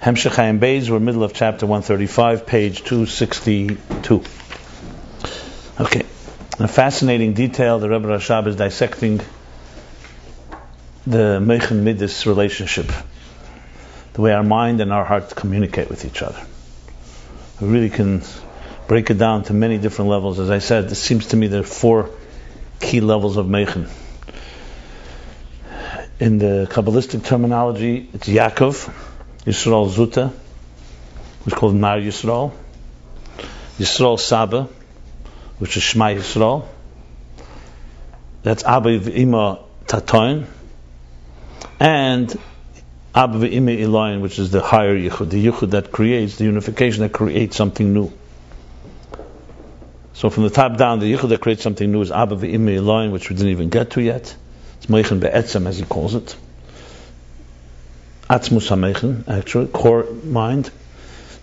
Hemshech Ayin Beis, we're middle of chapter 135, page 262. Okay, a fascinating detail, the Rebbe Rashab is dissecting the Meichen Midas relationship, the way our mind and our heart communicate with each other. We really can break it down to many different levels. As I said, it seems to me there are four key levels of Meichen. In the Kabbalistic terminology, it's Yaakov, Yisrael Zuta, which is called Nar Yisrael, Yisrael Saba, which is Shema Yisrael, that's Abba Ima Tatoin, and Abba Ima Eloin, which is the higher Yichud, the Yichud that creates, the unification that creates something new. So from the top down, the Yichud that creates something new is Abba Ima Eloin, which we didn't even get to yet. It's Meichen Be'etzem, as he calls it. Atzmus HaMeichen, actually, core mind.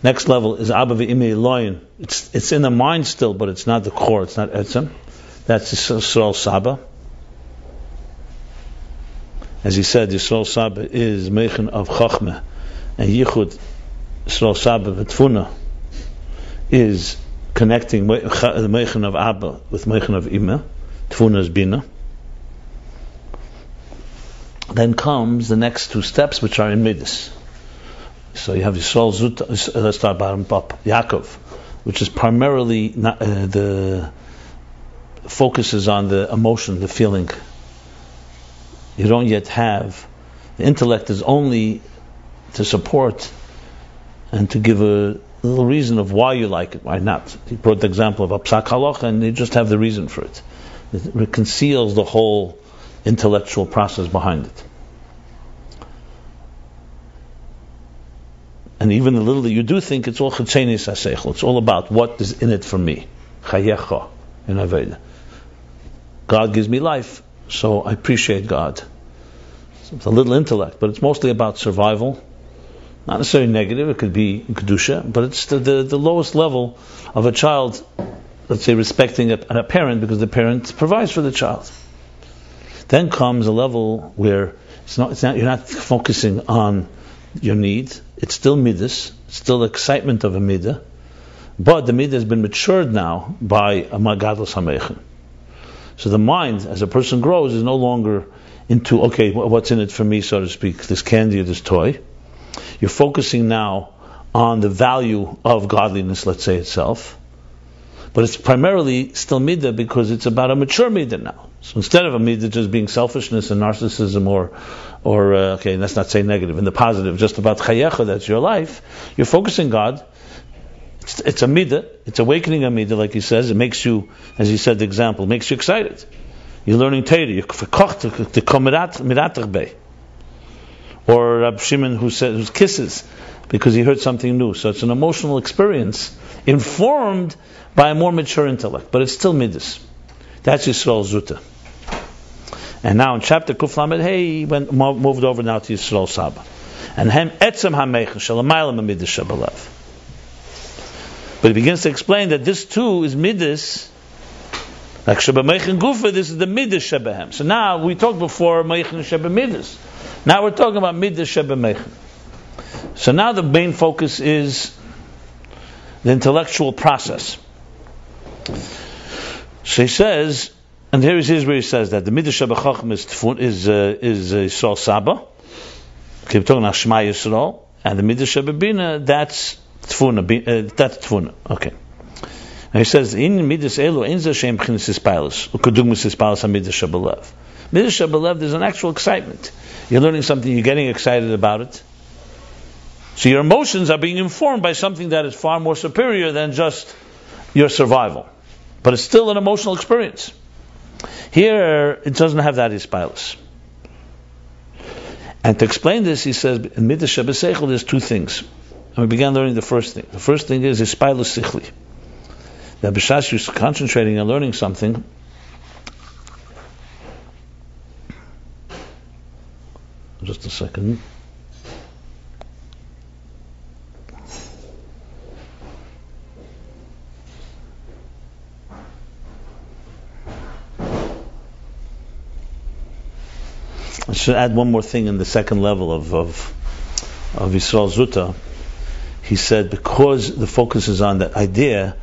Next level is Abba v'Imi Eloyin. It's, it's in the mind still, but it's not the core, it's not Etzem. That's Yisrael Saba. As he said, Yisrael Saba is Meichen of Chachmeh, and Yichud, Yisrael Saba v'Tfuna, is connecting the Meichen of Abba with Meichen of Ima. Tfuna is Bina. Then comes the next two steps, which are in Midas. So you have Yisrael Zut, let's start bottom up, Yaakov, which is primarily not, uh, the focuses on the emotion, the feeling. You don't yet have the intellect is only to support and to give a little reason of why you like it, why not. He brought the example of a halacha, and you just have the reason for it. It conceals the whole intellectual process behind it. And even the little that you do think, it's all chetzenis aseichel. It's all about what is in it for me. Chayecha in Aveda. God gives me life, so I appreciate God. It's a little intellect, but it's mostly about survival. Not necessarily negative, it could be kedusha, but it's the, the, the lowest level of a child, let's say, respecting a, a parent because the parent provides for the child. Then comes a level where it's not, it's not, you're not focusing on your need. It's still midas, still excitement of a midah, but the midah has been matured now by a magadlos hamechin. So the mind, as a person grows, is no longer into okay, what's in it for me, so to speak, this candy or this toy. You're focusing now on the value of godliness, let's say itself, but it's primarily still midah because it's about a mature midah now. So instead of a midah just being selfishness and narcissism or, or uh, okay, let's not say negative, in the positive, just about chayecha, that's your life, you're focusing God. It's, it's a midah, it's awakening a midah, like he says. It makes you, as he said, the example, makes you excited. You're learning Torah, you're verkocht to come miratach Or Rab Shimon who says, who kisses because he heard something new. So it's an emotional experience informed by a more mature intellect, but it's still midas. That's Yisrael Zuta. And now in chapter Kuf Lamed Hey, he went, moved over now to Yisrael Saba. And hem etzem hamecha shalamayla midas shabalav. But he begins to explain that this too is midas. Like Shabbamechen Gufa, this is the midas Shabbahem. So now we talked before Mechen Shabbamidas. Now we're talking about midas Shabbamechen. So now the main focus is the intellectual process. So he says, and here is where he says that the midrash Shabbat is is uh, is uh, Yisrael Saba. Okay, we're talking about Shema Yisrael, and the midrash Bina that's Tfuna. Uh, that's Tfuna. Okay. And he says in midrash Elu in Zashem Chinis Ispalus Ukadugmus Ispalus Midrash Shabalev. Midrash Shabalev there's an actual excitement. You're learning something, you're getting excited about it. So your emotions are being informed by something that is far more superior than just your survival. But it's still an emotional experience. Here, it doesn't have that ispilus. And to explain this, he says, in Midrash Shabbat there's two things. And we began learning the first thing. The first thing is ispilus sichli. That B'shas you're concentrating and learning something, just a second. I should add one more thing in the second level of of, of Yisrael Zuta. he said because the focus is on that idea,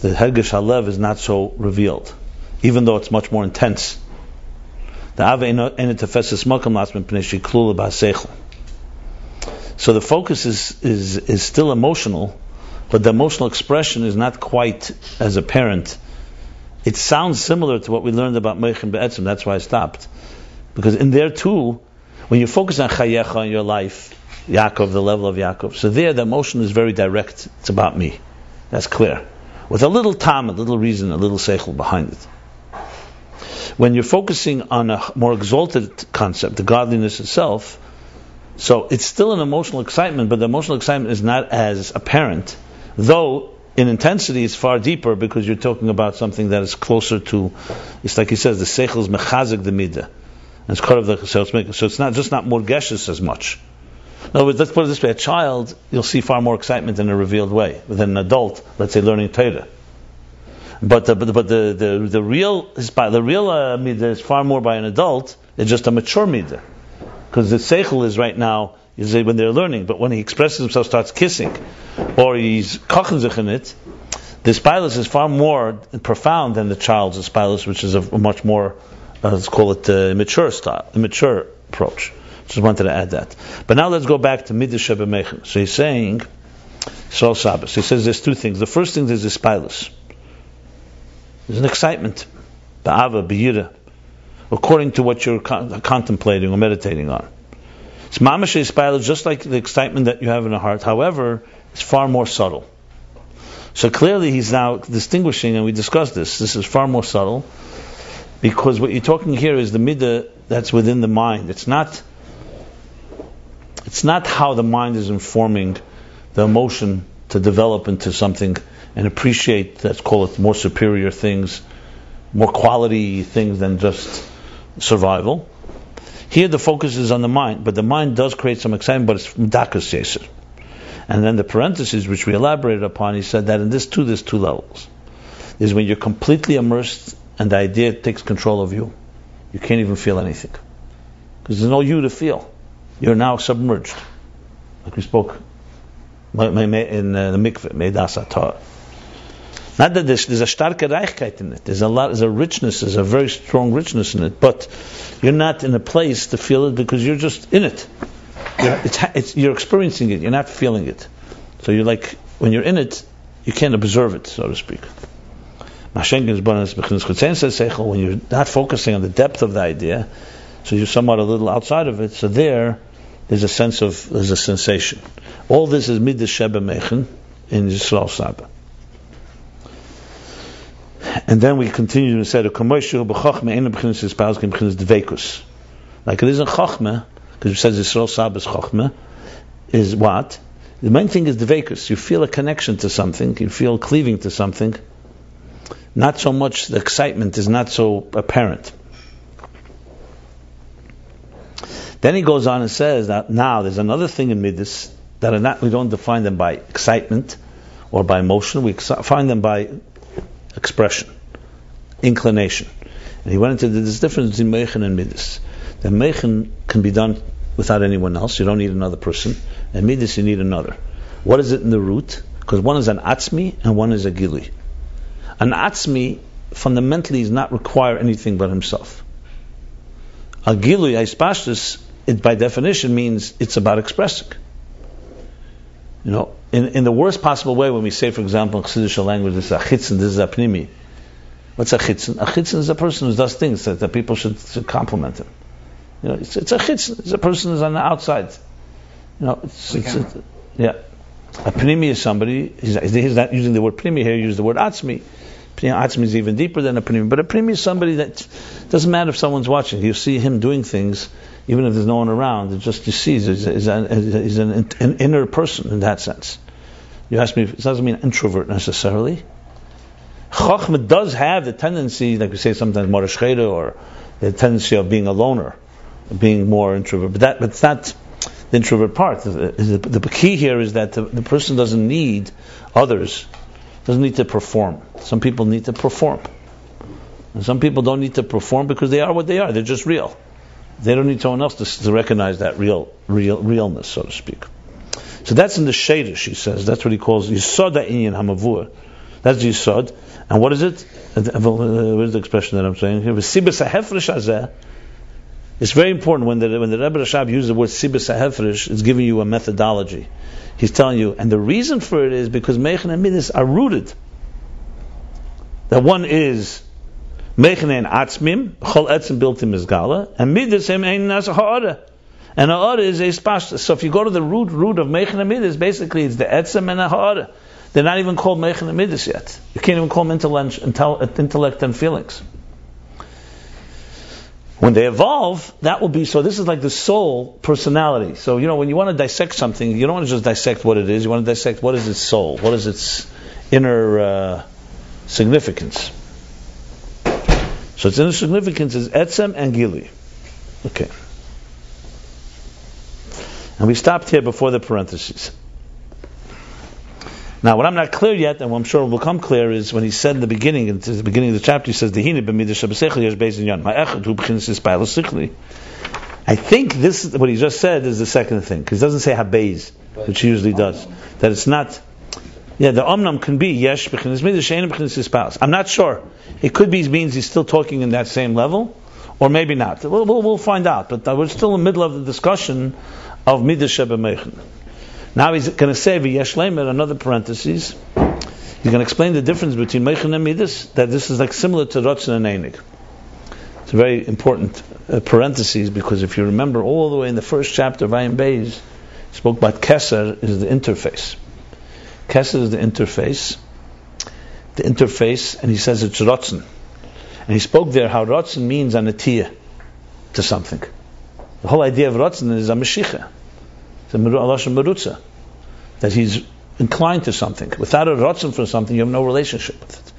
the Hergesh Halev is not so revealed, even though it's much more intense. So the focus is, is, is still emotional, but the emotional expression is not quite as apparent. It sounds similar to what we learned about Meichin Be'etzim, that's why I stopped. Because in there too, when you focus on Chayecha in your life, Yaakov, the level of Yaakov, so there the emotion is very direct. It's about me. That's clear. With a little time, a little reason, a little seichel behind it. When you're focusing on a more exalted concept, the godliness itself, so it's still an emotional excitement, but the emotional excitement is not as apparent, though in intensity it's far deeper because you're talking about something that is closer to, it's like he says, the seichel is mechazik the midah. It's part of the so it's, so it's not just not more geshes as much. In other words, let's put it this way: a child, you'll see far more excitement in a revealed way than an adult. Let's say learning Torah. But the, but the, but the, the, the real by the real uh, midah is far more by an adult. It's just a mature midah because the seichel is right now is when they're learning, but when he expresses himself, starts kissing, or he's kochen in it, the spilus is far more profound than the child's spilus, which is a much more, uh, let's call it the mature style, the mature approach. Just wanted to add that. But now let's go back to midah shebemechem. So he's saying, so Shabbos. He says there's two things. The first thing is the spilus. There's an excitement, ba'ava, b'yira, according to what you're con- contemplating or meditating on. It's mamash ispayel, just like the excitement that you have in the heart. However, it's far more subtle. So clearly, he's now distinguishing, and we discussed this. This is far more subtle because what you're talking here is the midah that's within the mind. It's not. It's not how the mind is informing the emotion to develop into something and appreciate, let's call it, more superior things, more quality things than just survival. Here the focus is on the mind, but the mind does create some excitement, but it's dakas yeser. And then the parentheses, which we elaborated upon, he said that in this too, there's two levels. Is when you're completely immersed and the idea takes control of you. You can't even feel anything. Because there's no you to feel. You're now submerged. Like we spoke in uh, the mikveh, Meidasa Torah. Not that there's, there's a starke Reichkeit in it. There's a lot, there's a richness, there's a very strong richness in it. But you're not in a place to feel it because you're just in it. You're, it's, it's, you're experiencing it. You're not feeling it. So you're like when you're in it, you can't observe it, so to speak. When you're not focusing on the depth of the idea, so you're somewhat a little outside of it. So there, there's a sense of there's a sensation. All this is midas sheba mechen in Yisrael Saba. And then we continue the vacus. Like it is in Chachma, because it says Yisrael Chachma, is chokma, is what? The main thing is the Dvekus. You feel a connection to something, you feel cleaving to something. Not so much, the excitement is not so apparent. Then he goes on and says that now there's another thing in Midas that are not, we don't define them by excitement or by emotion, we find them by expression, inclination. And he went into this difference between Meichen and Midas. The Meichen can be done without anyone else. You don't need another person. And Midas, you need another. What is it in the root? Because one is an Atzmi and one is a Gili. An Atzmi fundamentally does not require anything but himself. A Gili, Aispashtus, it by definition means it's about expressing. You know, in, in the worst possible way, when we say, for example, in Chassidish language, this is a chitzin, this is a pnimi. What's a chitzin? A chitzin is a person who does things that, that people should, should compliment him. You know, it's, it's a chitzin. It's a person who's on the outside. You know, it's, it's, it's yeah. A pnimi is somebody. He's, he's, not using the word pnimi here. He uses the word atzmi. Atzmi is even deeper than a pnimi. But a pnimi is somebody that doesn't matter if someone's watching. You see him doing things even if there's no one around, it just you see he's, an, an, an, inner person in that sense. You ask me, it doesn't mean introvert necessarily. Chachma does have the tendency, like we say sometimes, morashcheda, or the tendency of being a loner, being more introvert. But that, but it's not the introvert part. The, the, the key here is that the, the person doesn't need others, doesn't need to perform. Some people need to perform. And some people don't need to perform because they are what they are. They're just real. They don't need someone else to, to recognize that real, real, realness, so to speak. So that's in the Shadish, he says. That's what he calls Yisod Inyan Hamavur. That's Yisod. And what is it? Is the expression that I'm saying here? It's very important when the when the Rebbe Rashab uses the word hahefresh, it's giving you a methodology. He's telling you, and the reason for it is because mechen and midas are rooted. That one is mechen and atzmim, chol etzim built in mizgala, and midas him ein nas ha'ara. And ha'ara is a spash. So if you go to the root root of mechen and midas, basically it's the etzim and ha'ara. They're not even called mechen and midas yet. You can't even call them intellect, intellect and feelings. When they evolve, that will be so. This is like the soul personality. So you know, when you want to dissect something, you don't want to just dissect what it is. You want to dissect what is its soul, what is its inner uh, significance. So its inner significance is etzem and gili. Okay. And we stopped here before the parentheses. Now, what I'm not clear yet, and what I'm sure will become clear, is when he said in the beginning, in the beginning of the chapter, he says, the heanibishabsech based in yon. My echub can see spy. I think this, what he just said, is the second thing, because he doesn't say habez, which he usually does. That it's not, yeah, the omnam can be yesh b'chinas midas, shein b'chinas spouse. I'm not sure. It could be means he's still talking in that same level, or maybe not. We'll, we'll, we'll find out. But we're still in the middle of the discussion of midas shebemechin. Now he's going to say v'yesh lemer another parenthesis. He's going to explain the difference between meichin and midas. That this is like similar to rotzen and einig. It's a very important uh, parenthesis because if you remember all the way in the first chapter of Ayin Beis, spoke about keser is the interface. Keser is the interface. The interface, and he says it's rotzen. And he spoke there how rotzen means anatia to something. The whole idea of rotzen is a meshicha the merutza, that he's inclined to something. Without a rotzen for something, you have no relationship with it.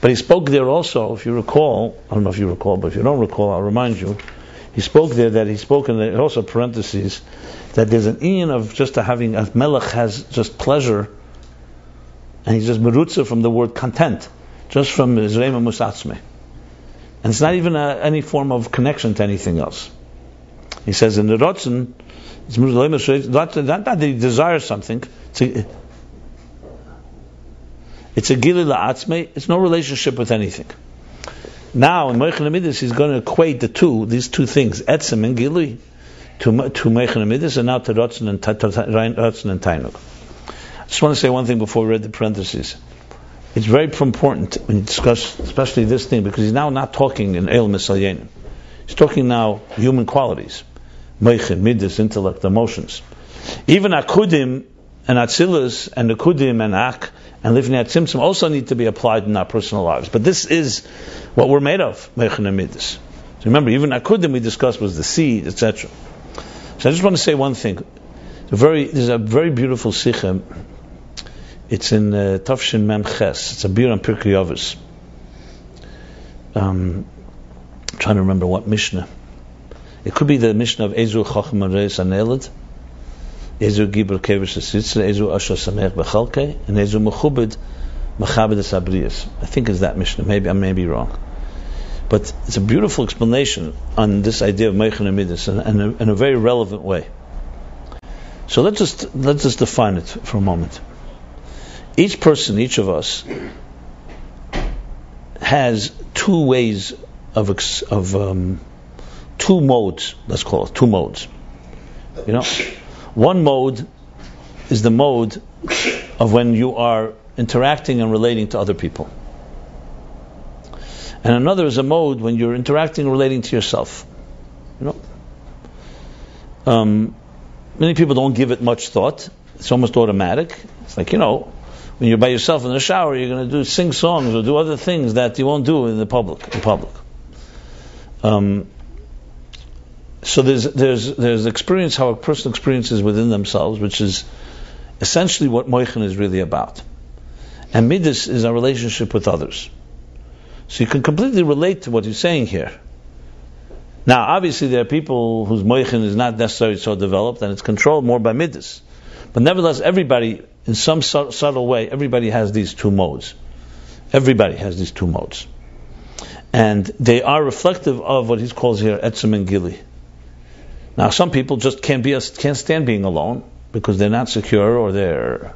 But he spoke there also, if you recall, I don't know if you recall, but if you don't recall, I'll remind you. He spoke there that he spoke in the, also parentheses that there's an union of just having a melech has just pleasure, and he's just merutza from the word content, just from Zreima Musatzme. And it's not even a, any form of connection to anything else. He says in the Rotzen, it's not, not that he desires something. It's a, it's a. It's no relationship with anything. Now in Meichen Amidis, he's going to equate the two, these two things, etzem and gili, to to Meichen and now to Rotzen and Rotzen and Tainuk. Just want to say one thing before we read the parentheses. It's very important when you discuss, especially this thing, because he's now not talking in El Misalyenim. He's talking now human qualities. Meichin, Midas, intellect, emotions. Even Akudim and Atzilus and Akudim and Ak and Livnei Tzimtzum also need to be applied in our personal lives. But this is what we're made of, Meichin and Midas. So remember, even Akudim we discussed was the seed, etc. So I just want to say one thing. Very, there's a very beautiful sikha. It's in uh, Tafshin Mem Ches. It's a beer on Pirkei Avos. Um, I'm trying to remember what Mishnah. It could be the mission of Ezu Chacham Reis Anelad, Ezu Gibur Kevish Sitzra, Ezu Asher Samech Bechalke, and Ezu Mechubed Mechabed Sabrias. I think it's that mission. Maybe I may be wrong. But it's a beautiful explanation on this idea of Meichan and in, in a very relevant way. So let's just let's just define it for a moment. Each person, each of us, has two ways of of um, two modes, let's call it two modes. You know, one mode is the mode of when you are interacting and relating to other people. And another is a mode when you're interacting and relating to yourself. You know, um, many people don't give it much thought. It's almost automatic. It's like you know, when you're by yourself in the shower, you're going to do sing songs or do other things that you won't do in the public. In public. Um, so there's there's there's experience how a person experiences within themselves, which is essentially what moichin is really about. And midas is our relationship with others. So you can completely relate to what he's saying here. Now, obviously, there are people whose moichin is not necessarily so developed, and it's controlled more by midas. But nevertheless, everybody, in some su- subtle way, everybody has these two modes. Everybody has these two modes, and they are reflective of what he calls here etzem and gili. Now, some people just can't be can't stand being alone. because they're not secure or they're,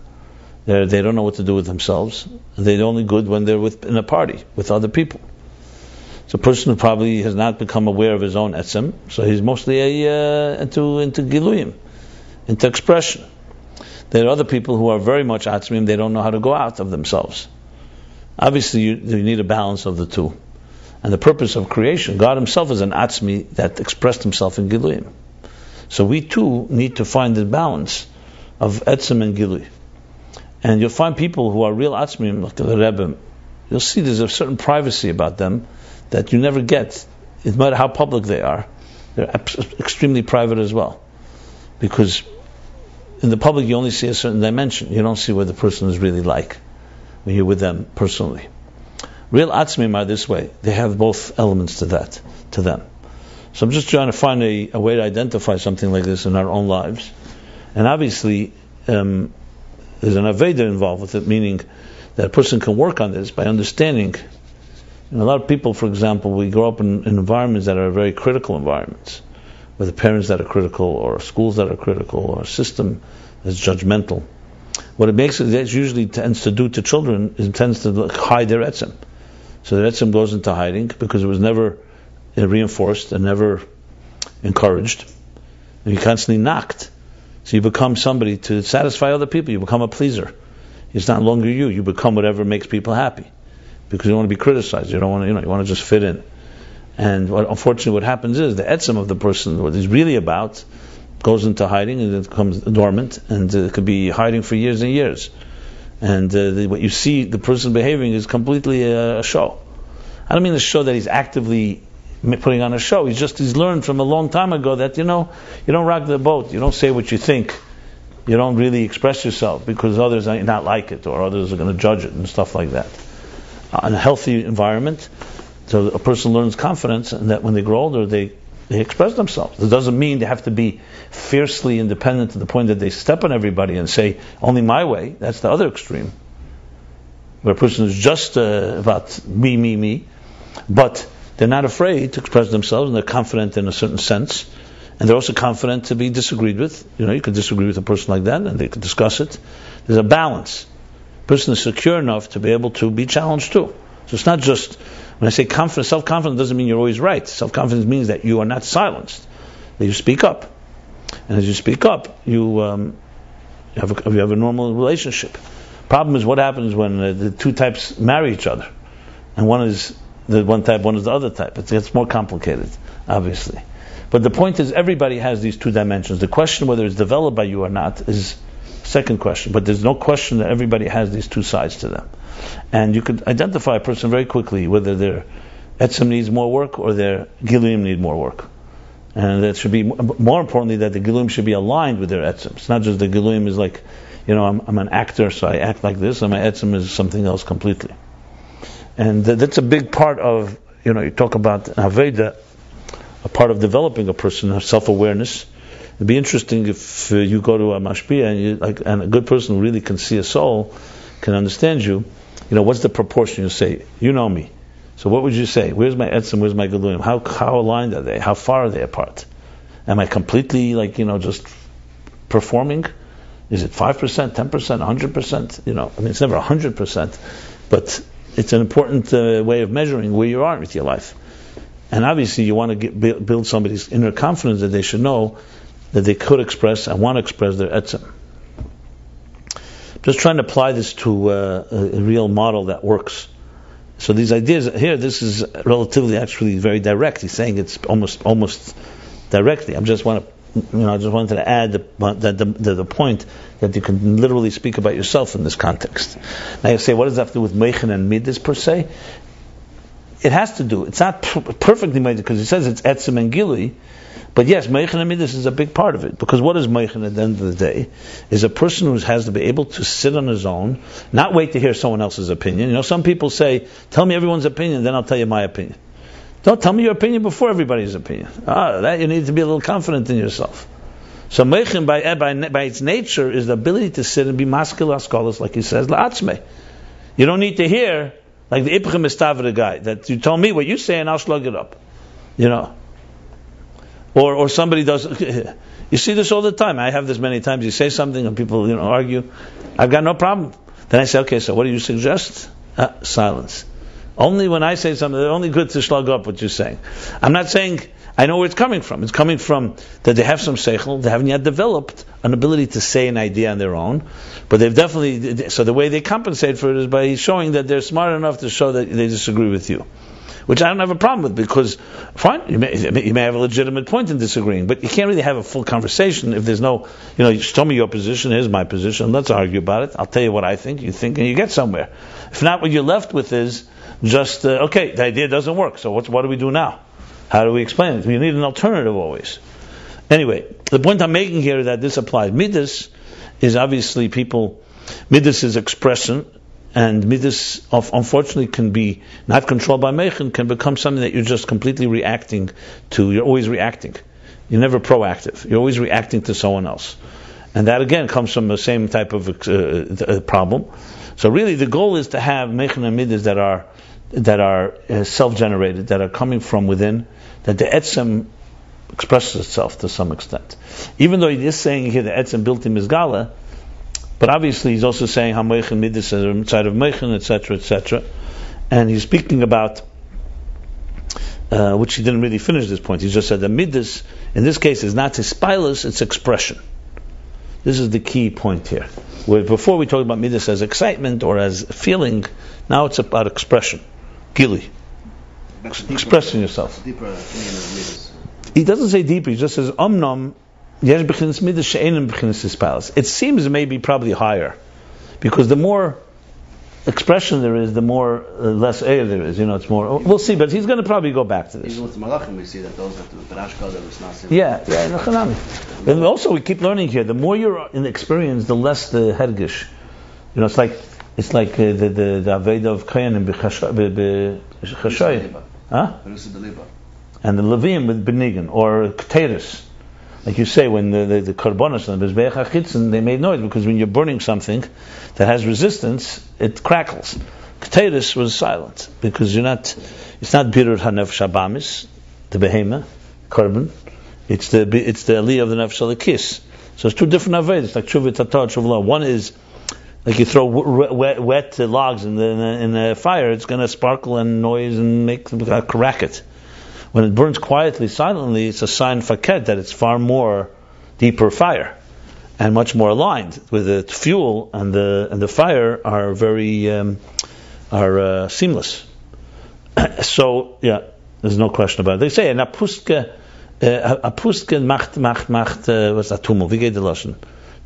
they're they don't know what to do with themselves. They're only good when they're with, in a party with other people. So a person who probably has not become aware of his own etzem, so he's mostly a, uh, into into giluyim, into expression. There are other people who are very much atzmim; they don't know how to go out of themselves. Obviously, you, you need a balance of the two. And the purpose of creation, God Himself is an atzmi that expressed Himself in giluyim. So we too need to find the balance of etzem and gilui. And you'll find people who are real atzmim, like the Rebbe. You'll see there's a certain privacy about them that you never get, no matter how public they are. They're extremely private as well, because in the public you only see a certain dimension. You don't see what the person is really like when you're with them personally. Real atzmim are this way. They have both elements to that, to them. So I'm just trying to find a, a way to identify something like this in our own lives. And obviously, um, there's an Aveda involved with it, meaning that a person can work on this by understanding. And a lot of people, for example, we grow up in, in environments that are very critical environments, with parents that are critical, or schools that are critical, or a system that's judgmental. What it makes it usually tends to do to children is it tends to hide their etzem. So the etzem goes into hiding because it was never reinforced and never encouraged. And you constantly knocked. So you become somebody to satisfy other people. You become a pleaser. It's not longer you. You become whatever makes people happy because you don't want to be criticized. You don't want to, you know, you want to just fit in. And what, unfortunately, what happens is the etzem of the person, what he's really about, goes into hiding and it becomes dormant, and uh, it could be hiding for years and years. And uh, the, what you see the person behaving is completely a, a show. I don't mean a show that he's actively putting on a show. He's just he's learned from a long time ago that you know you don't rock the boat. You don't say what you think. You don't really express yourself because others might not like it or others are going to judge it and stuff like that. Uh, in a healthy environment, so a person learns confidence and that when they grow older they they express themselves. It doesn't mean they have to be fiercely independent to the point that they step on everybody and say only my way. That's the other extreme, where a person is just uh, about me, me, me, but they're not afraid to express themselves and they're confident in a certain sense. And they're also confident to be disagreed with. You know, you could disagree with a person like that and they could discuss it. There's a balance. The person is secure enough to be able to be challenged too. So it's not just, when I say confidence, self-confidence doesn't mean you're always right. Self-confidence means that you are not silenced, that you speak up. And as you speak up, you, um, have, a, you have a normal relationship. Problem is what happens when uh, the two types marry each other. And one is the one type, one is the other type. It gets more complicated, obviously. But the point is, everybody has these two dimensions. The question whether it's developed by you or not is second question. But there's no question that everybody has these two sides to them, and you could identify a person very quickly whether their etzem needs more work or their giluyim need more work. And that should be more importantly that the giluyim should be aligned with their etzem. It's not just the giluyim is like, you know, I'm, I'm an actor, so I act like this, and my etzem is something else completely. And that's a big part of, you know, you talk about Aveda, a part of developing a person, self-awareness. It'd be interesting if uh, you go to a mashpia and, you, like, and a good person who really can see a soul, can understand you. You know, what's the proportion you say? You know me. So what would you say? Where's my etzem? Where's my galuyim? How how aligned are they? How far are they apart? Am I completely like you know just performing? Is it five percent, ten percent, hundred percent? You know, I mean it's never hundred percent, but it's an important uh, way of measuring where you are with your life. And obviously, you want to get, build somebody's inner confidence that they should know that they could express and want to express their etzem. Just trying to apply this to uh, a, real model that works. So these ideas here, this is relatively actually very direct. He's saying it's almost almost directly. I just want to you know, I just wanted to add the, the, the, the, point that you can literally speak about yourself in this context. Now you say, what does that have to do with Meichen and Midas per se? It has to do. It's not perfectly made because he says it's Etzem and Gili, but yes, Meichen and Midas is a big part of it because what is Meichen at the end of the day is a person who has to be able to sit on his own, not wait to hear someone else's opinion. You know, some people say, "Tell me everyone's opinion, then I'll tell you my opinion." Don't tell me your opinion before everybody's opinion. Ah, that you need to be a little confident in yourself. So meichin by, eh, by, by its nature is the ability to sit and be masculine scholars, like he says, la'atzme. You don't need to hear like the Ibrahim Istavra guy that you told me what you say and I'll slug it up. You know. or or somebody does. You see this all the time. I have this many times. You say something and people you know argue. I've got no problem. Then I say, okay, so what do you suggest? Uh, silence. Only when I say something, they're only good to slug up what you're saying. I'm not saying I know where it's coming from. It's coming from that they have some seichel, they haven't yet developed an ability to say an idea on their own, but they've definitely. So the way they compensate for it is by showing that they're smart enough to show that they disagree with you, which I don't have a problem with because fine, you may, you may have a legitimate point in disagreeing, but you can't really have a full conversation if there's no, you know, you tell me your position, here's my position, let's argue about it. I'll tell you what I think, you think, and you get somewhere. If not, what you're left with is just uh, okay, the idea doesn't work. So what do we do now? How do we explain it? We need an alternative always. Anyway, the point I'm making here is that this applies. Midas is obviously people. Midas is expression, and midas of, unfortunately can be not controlled by mechin, can become something that you're just completely reacting to. You're always reacting. You're never proactive. You're always reacting to someone else, and that again comes from the same type of uh, problem. So really, the goal is to have mechin and midas that are that are uh, self-generated, that are coming from within, that the etzem expresses itself to some extent. Even though he is saying here the etzem built in Mizgala, but obviously he's also saying Hamoichin Midas inside of Meichin, etc., etc. And he's speaking about, uh, which he didn't really finish this point. He just said the Midas, in this case, is not his spilus, it's expression. This is the key point here. Where before we talked about Midas as excitement or as feeling, now it's about expression. Gili expressing yourself. He doesn't say deeper. He just says omnom yesh b'chinas midas she'enim b'chinas palace. It seems maybe probably higher, because the more expression there is, the more uh, less air there is. You know, it's more. We'll see, but he's going to probably go back to this. Even with the malachim, we see that those that the rashka that. Yeah, yeah. And also, we keep learning here. The more you're in experience, the less the hergish. You know, it's like it's like uh, the the the aveda of kayanim in b'chashay. Huh? And the Levim with Benigan, or Keteris. Like you say, when the, the, the and the Bezbeach HaChitzin, they made noise because when you're burning something that has resistance, it crackles. Keteris was silent because you're not, it's not Birur HaNef Shabamis, the Behema, carbon. It's the, it's the Ali of the Nefesh Alakis. So it's two different Avedas, like Chuvit Tatar, Chuvla. One is, like you throw wet, wet logs in the, in the, in the fire, it's going to sparkle and noise and make a racket. When it burns quietly, silently, it's a sign faket that it's far more deeper fire and much more aligned with the fuel and the and the fire are very um, are uh, seamless. so yeah, there's no question about it. They say an apuske uh, apuske macht macht macht uh, was atumo. Wie geht die Laschen?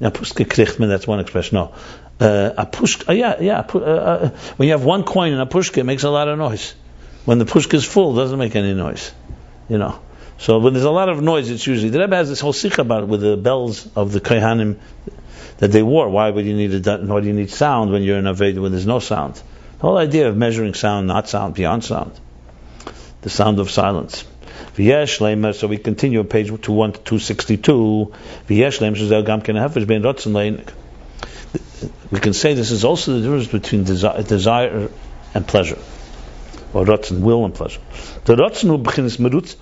Apuske kriegt man. That's one expression. No, uh, a pushka, uh, yeah, yeah. Uh, uh, when you have one coin in a pushka, it makes a lot of noise. When the pushka is full, it doesn't make any noise. You know. So when there's a lot of noise, it's usually the Rebbe has this whole sikha about it with the bells of the kohanim that they wore. Why would you need a, why do you need sound when you're in a Veda when there's no sound? The whole idea of measuring sound, not sound, beyond sound, the sound of silence. So we continue on page two one to two sixty two. We can say this is also the difference between desire, desire and pleasure, or rotzen, will and pleasure. The rotzen will begin is merutz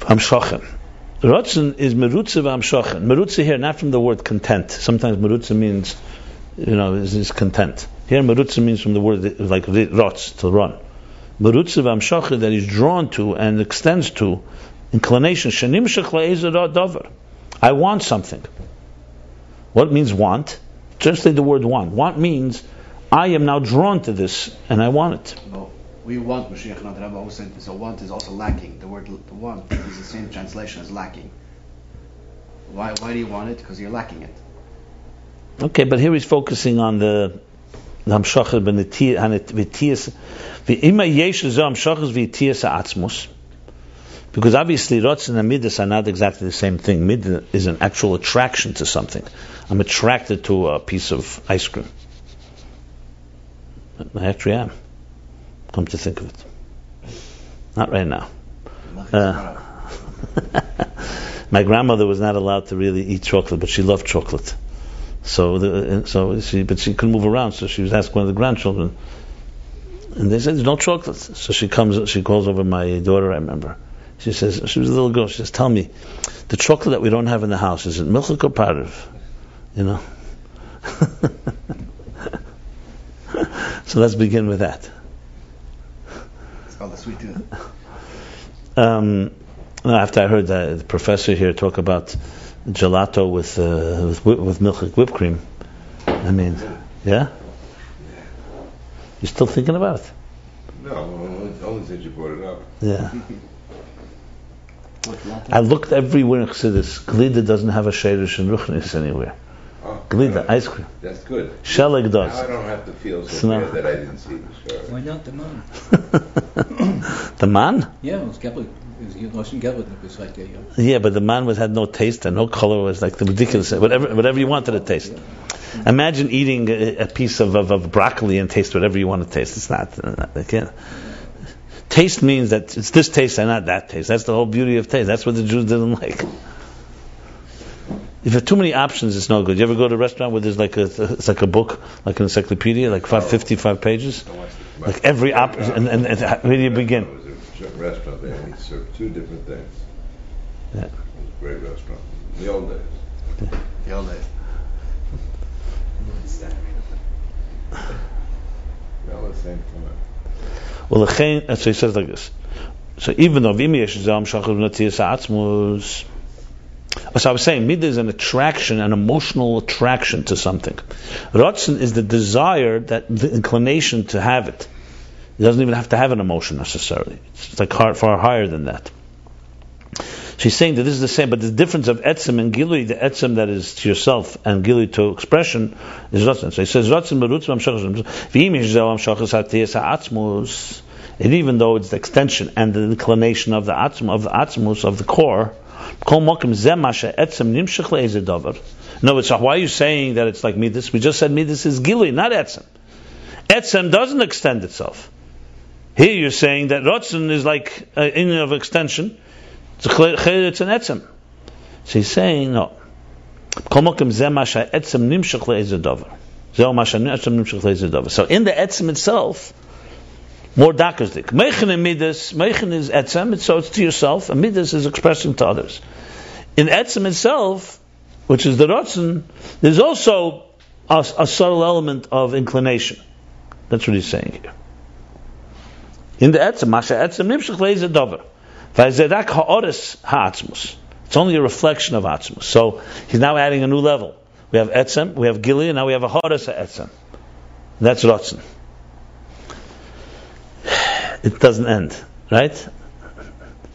amshachen. Rotzen is merutze v'amshachen. Merutze here, not from the word content. Sometimes merutze means, you know, is, is content. Here, merutze means from the word like rotz, to run. Merutze v'amshachen that is drawn to and extends to inclination. Shanim shech I want something. What means want? Translate the word want. Want means I am now drawn to this and I want it. No, we want Mashiach, not Rabbi always said so want is also lacking. The word want is the same translation as lacking. Why why do you want it? Because you're lacking it. Okay, but here he's focusing on the Hamshachar ben v'tiyas v'ima yesh hamshachar v'tiyas atzmus. Because obviously, Rotz and Midas are not exactly the same thing. Midas is an actual attraction to something. I'm attracted to a piece of ice cream. I actually am. Come to think of it. Not right now. Uh, my grandmother was not allowed to really eat chocolate, but she loved chocolate. So, the, so she, but she couldn't move around. So she was asked one of the grandchildren, and they said, "There's no chocolate." So she comes, she calls over my daughter. I remember She says, she was a little girl. She says, tell me, the chocolate that we don't have in the house, is it milchik or parv? You know? so let's begin with that. It's called the sweet tooth. Um, after I heard the professor here talk about gelato with uh, with, with milk whipped cream, I mean, yeah, you're still thinking about it? No, only since you brought it up. Yeah. What, latte? I looked everywhere in Chassidus. Glida doesn't have a shayrish and ruchnis anywhere. Oh, Glida, ice cream. That's good. Sheleg Now I does. don't have to feel so Smell. bad that I didn't see the show. Why not the man? the man? Yeah, it was Gebel. It was it. It was like a. Uh, Yeah, but the man was had no taste and no color. Was like the ridiculous. Whatever, whatever you wanted to taste. Imagine eating a, a piece of, of, of broccoli and taste whatever you want to taste. It's not. uh, I can't. Taste means that it's this taste and not that taste. That's the whole beauty of taste. That's what the Jews didn't like. If you have too many options, it's no good. You ever go to a restaurant where there's like a it's like a book, like an encyclopedia, like five, 55 pages, I watched it. like every op, and, and, and where do you begin? It was a restaurant there, and he served two different things. Yeah. It was a great restaurant. The old days. The old days. All the same time. Well, so he says like this. So even though v'im yesh zeh amshachas v'natiyas ha'atzmus, oh, so I was saying, midah is an attraction, an emotional attraction to something. Ratzon is the desire, that the inclination to have it. It doesn't even have to have an emotion necessarily. It's like hard, far higher than that. She's saying that this is the same, but the difference of etzem and gilui, the etzem that is to yourself and gilui to expression, is ratzon. So he says ratzon berutzim amshachas v'im yesh zeh ha'atzmus. And even though it's the extension and the inclination of the atzm of the atzmus of the core, kol mokim zeh masha etzem nimshach le'ezeh. No, it's why are you saying that it's like midas? We just said midas is gilui, not etzem. Etzem doesn't extend itself. Here you're saying that rotzen is like uh, in of extension. It's, an etzem. So he's saying no. So in the etzem itself, more dakasdik. Meichen and midas, meichen is etzem, so it's to yourself, and midas is expressing to others. In etzem itself, which is the rotzen, there's also a, a subtle element of inclination. That's what he's saying here. In the etzem, masha etzem nimshach leizer dover. It's only a reflection of atzmus. So he's now adding a new level. We have etzem, we have gili, now we have a ha'oris ha'etzem. That's rotzen it doesn't end, right?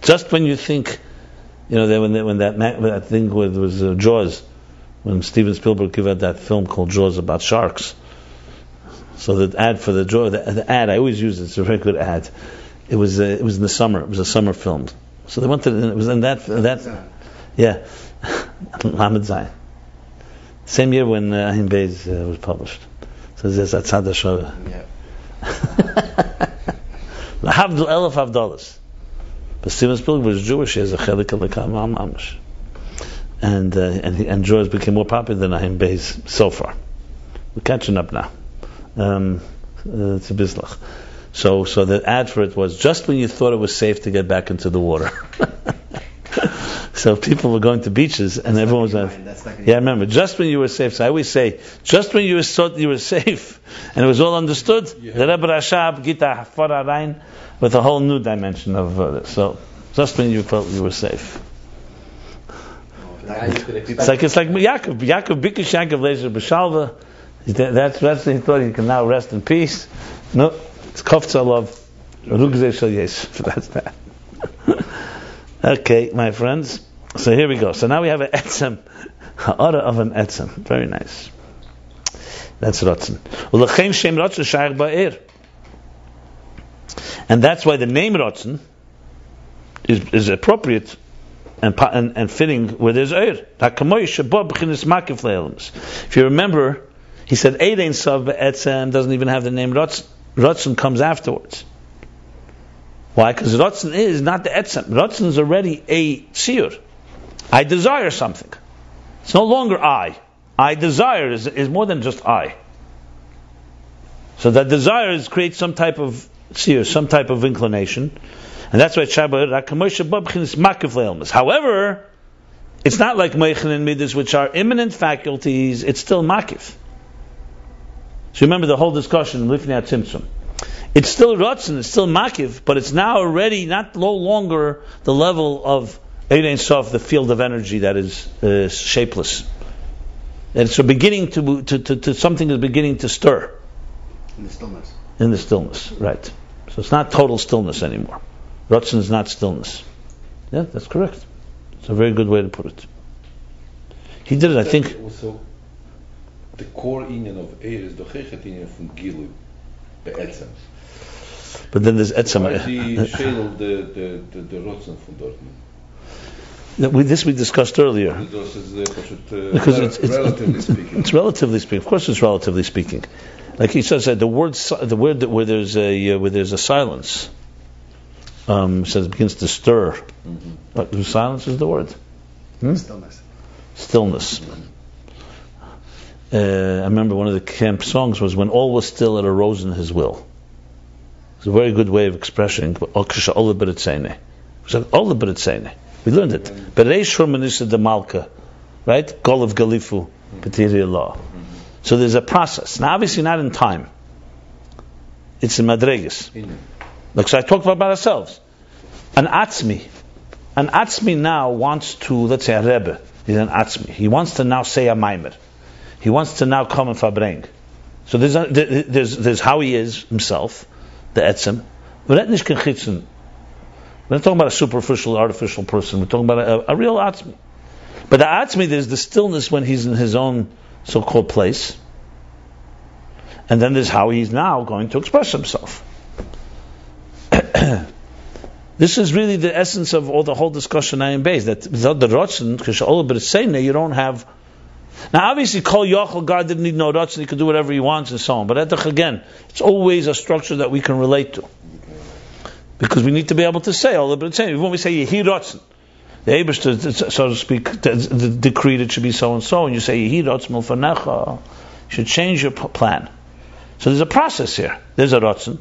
Just when you think, you know, when, that- when that, that thing with, was uh, Jaws, when Steven Spielberg gave out that film called Jaws about sharks. So the ad for the Jaws, the, the ad I always use it. It's a very good ad. It was uh, it was in the summer. It was a summer film. So they went to it was in that that yeah, Lamed Zayin. Same year when uh, Beis uh, was published. So there's Atzad HaShova. Yeah. Lahavdil elef havdalas. But Steven Spielberg was Jewish. He has a chelik of the Kamal Mamish. And, uh, and, he, and Jaws became more popular than Ahim so far. We're catching up now. Um, uh, it's a bislach. So, so the ad for it was just when you thought it was safe to get back into the water. so people were going to beaches and everyone was like, yeah, I remember. Just when you were safe. So I always say, just when you were thought you were safe, and it was all understood, the Rebbe Rashab Gita Hafara Rein with a whole new dimension of uh. So just when you felt you were safe. now you could It's like it's like Yaakov. Yaakov Bikish Yaakov Lezer B'Shalva. That's that's he thought he can now rest in peace. No, it's Shal Yesh. That's that. okay, my friends. So here we go. So now we have an etzem, ha'ara of an etzem. Very nice. That's rotzen. And that's why the name rotzen is, is appropriate and, and, and fitting b'chinis makif le'elams. If you remember, he said Eidein Sav Etzem doesn't even have the name Rotzen. Rotzen comes afterwards. Why? Because Rotzen is not the Etzem. Rotzen is already a Tzir. I desire something. It's no longer I. I desire is, is more than just I. So that desire is creates some type of Tzir, some type of inclination. And that's why Shabbat. However, it's not like Meichin and Midas, which are imminent faculties, it's still Makiv. So remember the whole discussion, Lifnei Tzimtzum. It's still Ratzin, it's still Makiv, but it's now already not no longer the level of Ein Sof, the field of energy that is uh, shapeless. And it's beginning to, to, to, to something is beginning to stir In the stillness. in the stillness, right? So it's not total stillness anymore. Ratzin is not stillness. Yeah, that's correct. It's a very good way to put it. He did it, I think. Also, the core union of Eir is the Chechet union from Gilu, be'etzem. But then there's Etzem. Why die the the the the Rotzen von dort? Uh, we, this we discussed earlier. Das ist äh, pashut, äh, Because it's, it's, relatively it's, speaking. it's relatively speaking. Of course, it's relatively speaking. Like he says that the word, the word that where there's a uh, where there's a silence, um, says begins to stir. But the silence is the word. Hmm? Stillness. Stillness. Uh, I remember one of the camp songs was when all was still it arose in his will. It's a very good way of expressing Beritzene. Ola Beritzene. We learned it. Bereish de Malka. Right? Gol of Galifu. Petiri law. So there's a process. Now obviously not in time. It's in Madregas. Like so I talked about ourselves. An Atzmi. An Atzmi now wants to, let's say a Rebbe, he's an Atzmi. He wants to now say a Maimer. He wants to now come and Fabring. So there's, there's, there's how he is himself, the Etzem. We're not talking about a superficial, artificial person. We're talking about a, a real Atzmi. But the Atzmi, there's the stillness when he's in his own so-called place. And then there's how he's now going to express himself. This is really the essence of all the whole discussion I am based. That without the Rotzen, Kisha'ol B'Rseina, you don't have. Now, obviously, Kol Yochel, God didn't need no Rotzen, he could do whatever he wants and so on. But Etach, again, it's always a structure that we can relate to. Because we need to be able to say all the B'Rseina. When we say Yehi Rotzen, the Eberster, so to speak, decreed it should be so and so, and you say Yehi Rotzen Milfanecha, you should change your plan. So there's a process here. There's a Rotzen.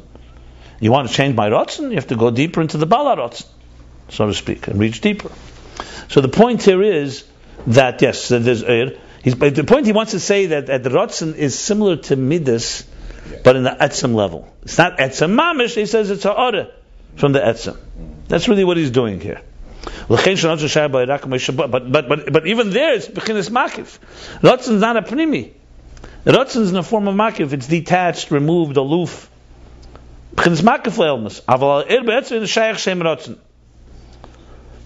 You want to change my rotzen, you have to go deeper into the bala rotzen, so to speak, and reach deeper. So the point here is that yes, there's er. He's, but the point he wants to say that, that the is similar to midas, but in the etzem level. It's not etzem mamish. He says it's a order from the etzem. That's really what he's doing here. But but but but, even there, it's bechinas makif. Rotzen is not a. Rotzen is in the form of makif. It's detached, removed, aloof. Begins makif leilmus. Aval er be'etzim shaykh shem rotzen.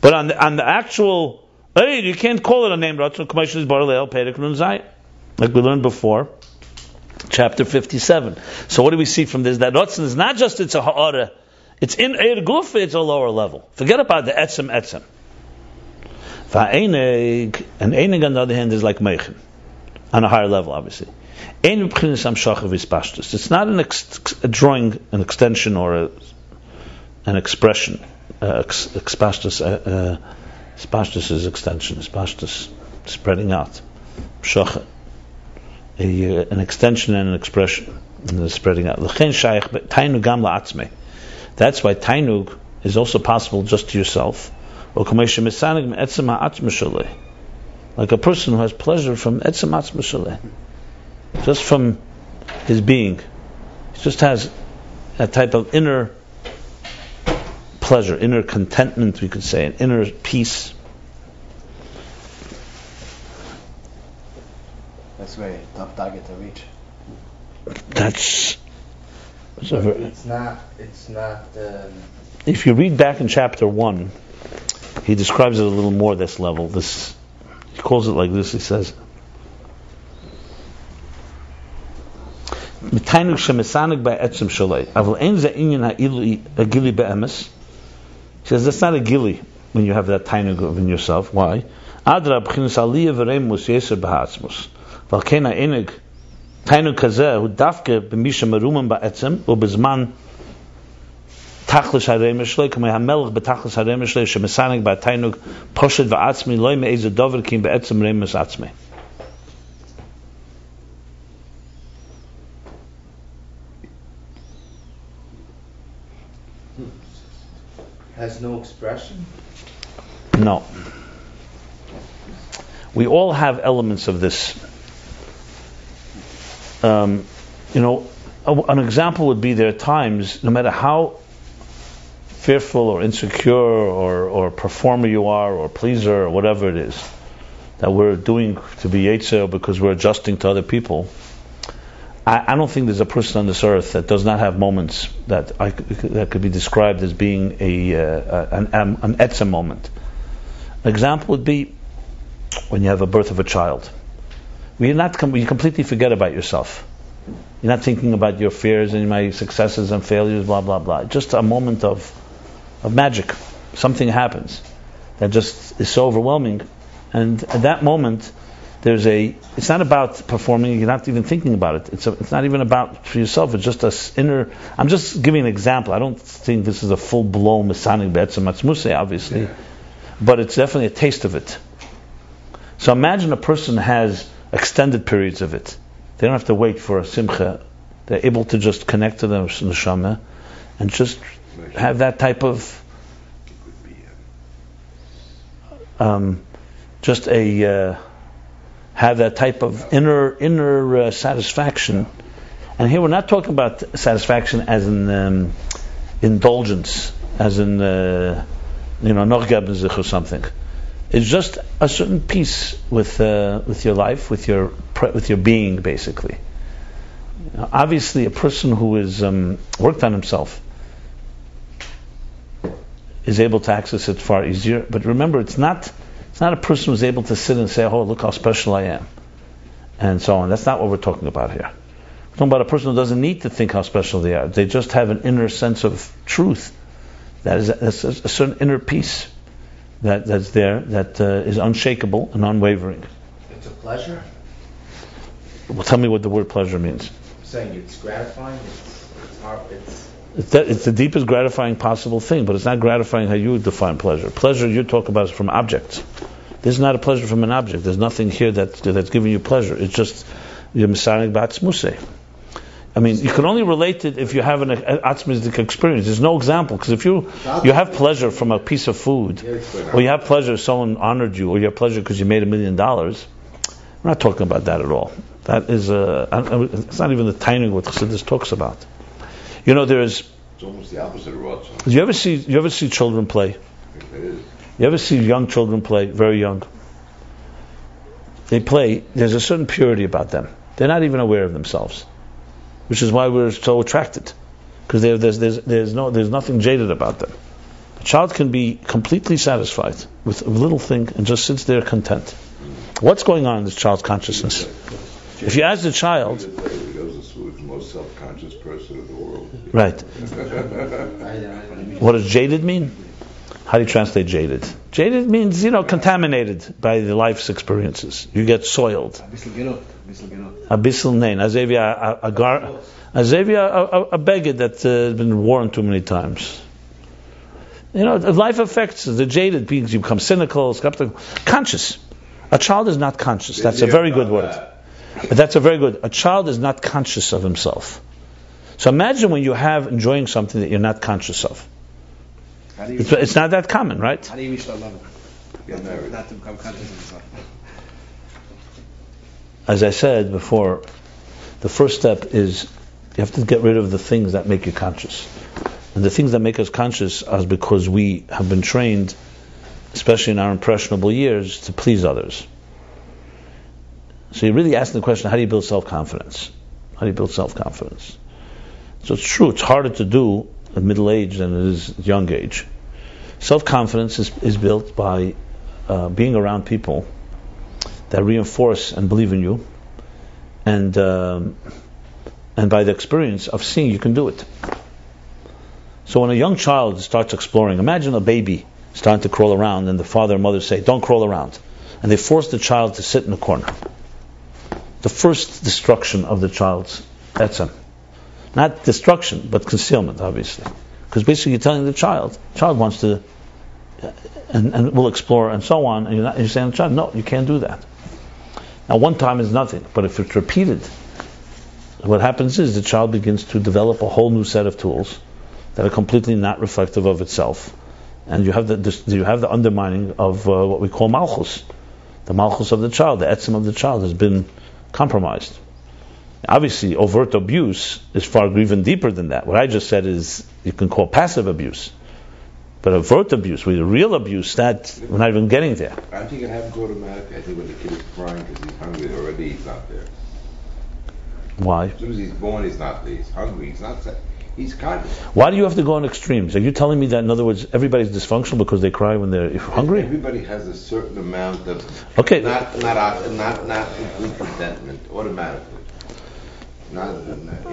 But on the, on the actual, hey, you can't call it a name. Like we learned before, chapter 57. So what do we see from this? That rotzen is not just it's a ha'ara. It's in er guf, it's a lower level. Forget about the etzem etzem. And enig on the other hand is like meichin. On a higher level, obviously. It's not an ex- a drawing, an extension, or a, an expression. Uh, ex- uh, uh, spashtus is extension. Spashtus, spreading out. Shachat. A, uh, an extension and an expression. And the spreading out. L'chein shayach, but tainu gam la'atzmei. That's why tainug is also possible just to yourself. Like a person who has pleasure from etzem shalei just from his being. He just has a type of inner pleasure, inner contentment, we could say, an inner peace. That's very tough target to reach. That's. a It's not. It's not. Um, if you read back in chapter one, he describes it a little more. This level, this he calls it like this. He says. "Mitainuk by etzem shalei. Aval ein ze inyan ha'ili a gili be'emes." He says that's not a gili when you have that tainuk in yourself. Why? Adra b'chinas aliyah v'remus yeser b'ha'atzmus. Val ken ha'enig kazeh hu dafke b'misha ba'etzem tachlis by poshet dover kim remus atzmi. Has no expression? No. We all have elements of this. Um, you know, a- an example would be there are times, no matter how fearful or insecure or, or performer you are or pleaser or whatever it is that we're doing to be Yetzer because we're adjusting to other people. I, I don't think there's a person on this earth that does not have moments that I, that could be described as being a, uh, an, an, an moment. An example would be when you have a birth of a child. You're not com- you completely forget about yourself. You're not thinking about your fears and my successes and failures, blah blah blah. Just a moment of of magic. Something happens that just is so overwhelming, and at that moment, there's a. It's not about performing. You're not even thinking about it. It's a, It's not even about for yourself. It's just a inner. I'm just giving an example. I don't think this is a full blown Masonic Betzim Matzmuse, obviously, but it's definitely a taste of it. So imagine a person has extended periods of it. They don't have to wait for a simcha. They're able to just connect to the neshama and just have that type of um, just a uh, have that type of inner inner uh, satisfaction. And here we're not talking about satisfaction as in um, indulgence, as in uh, you know noch or something. It's just a certain peace with uh, with your life, with your with your being, basically. Obviously, a person who is um, worked on himself is able to access it far easier. But remember, it's not it's not a person who's able to sit and say, "Oh, look how special I am," and so on. That's not what we're talking about here. We're talking about a person who doesn't need to think how special they are. They just have an inner sense of truth. That is a, a certain inner peace that that's there that uh, is unshakable and unwavering. It's a pleasure? Well, tell me what the word pleasure means. I'm saying it's gratifying, it's, it's hard, it's... It's, the deepest gratifying possible thing, but it's not gratifying how you define pleasure. Pleasure you talk about is from objects. This is not a pleasure from an object. There's nothing here that, that's giving you pleasure. It's just your Messianic Batzmuse. I mean, you can only relate it if you have an atzmistic experience. There's no example because if you you have pleasure from a piece of food, or you have pleasure if someone honored you, or you have pleasure because you made a million dollars, we're not talking about that at all. That is I- it's not even the timing what Chassidus talks about. You know, there's It's almost the opposite of Rothschild. you ever see you ever see children play? I think it is. You ever see young children play, very young? They play, there's a certain purity about them. They're not even aware of themselves, which is why we're so attracted. Because there's, there's, there's, no, there's nothing jaded about them. A child can be completely satisfied with a little thing and just sits there content. What's going on in this child's consciousness? If you ask the child, Joseph was the most self-conscious person in the world. right, what does jaded mean? How do you translate jaded? Jaded means, you know, contaminated by the life's experiences. You get soiled. Bisschen gerucht, ein bisschen gerucht. a beggar that uh, has been worn too many times. You know, life affects the jaded beings. You become cynical, skeptical, conscious. A child is not conscious. That's a very good word. But that's a very good. A child is not conscious of himself. So imagine when you have enjoying something that you're not conscious of. How do you, It's, it's not that common, right? how do you reach that level? Married. Not to become conscious of yourself. As I said before, the first step is you have to get rid of the things that make you conscious. And the things that make us conscious are because we have been trained, especially in our impressionable years, to please others. So you're really asking the question, how do you build self-confidence? How do you build self-confidence? So it's true, it's harder to do at middle age than it is at young age. Self-confidence is, is built by uh, being around people that reinforce and believe in you, and um, and by the experience of seeing you can do it. So when a young child starts exploring, imagine a baby starting to crawl around, and the father and mother say, "Don't crawl around," and they force the child to sit in a corner. The first destruction of the child's etzem, not destruction, but concealment, obviously, because basically you're telling the child, the child wants to. And, and will explore and so on, and you're, not, you're saying to the child, no, you can't do that. Now, one time is nothing, but if it's repeated, what happens is the child begins to develop a whole new set of tools that are completely not reflective of itself, and you have the you have the undermining of uh, what we call malchus, the malchus of the child, the etzim of the child has been compromised. Obviously, overt abuse is far even deeper than that. What I just said is you can call passive abuse, but overt abuse, with real abuse, that we're not even getting there. I think it happens automatically. I think when the kid is crying because he's hungry, already he's not there. Why? As soon as he's born, he's not there. He's hungry. He's not. He's conscious. Why do you have to go on extremes? Are you telling me that, in other words, everybody's dysfunctional because they cry when they're hungry? Everybody has a certain amount of Okay. not not not not complete contentment automatically. Not, not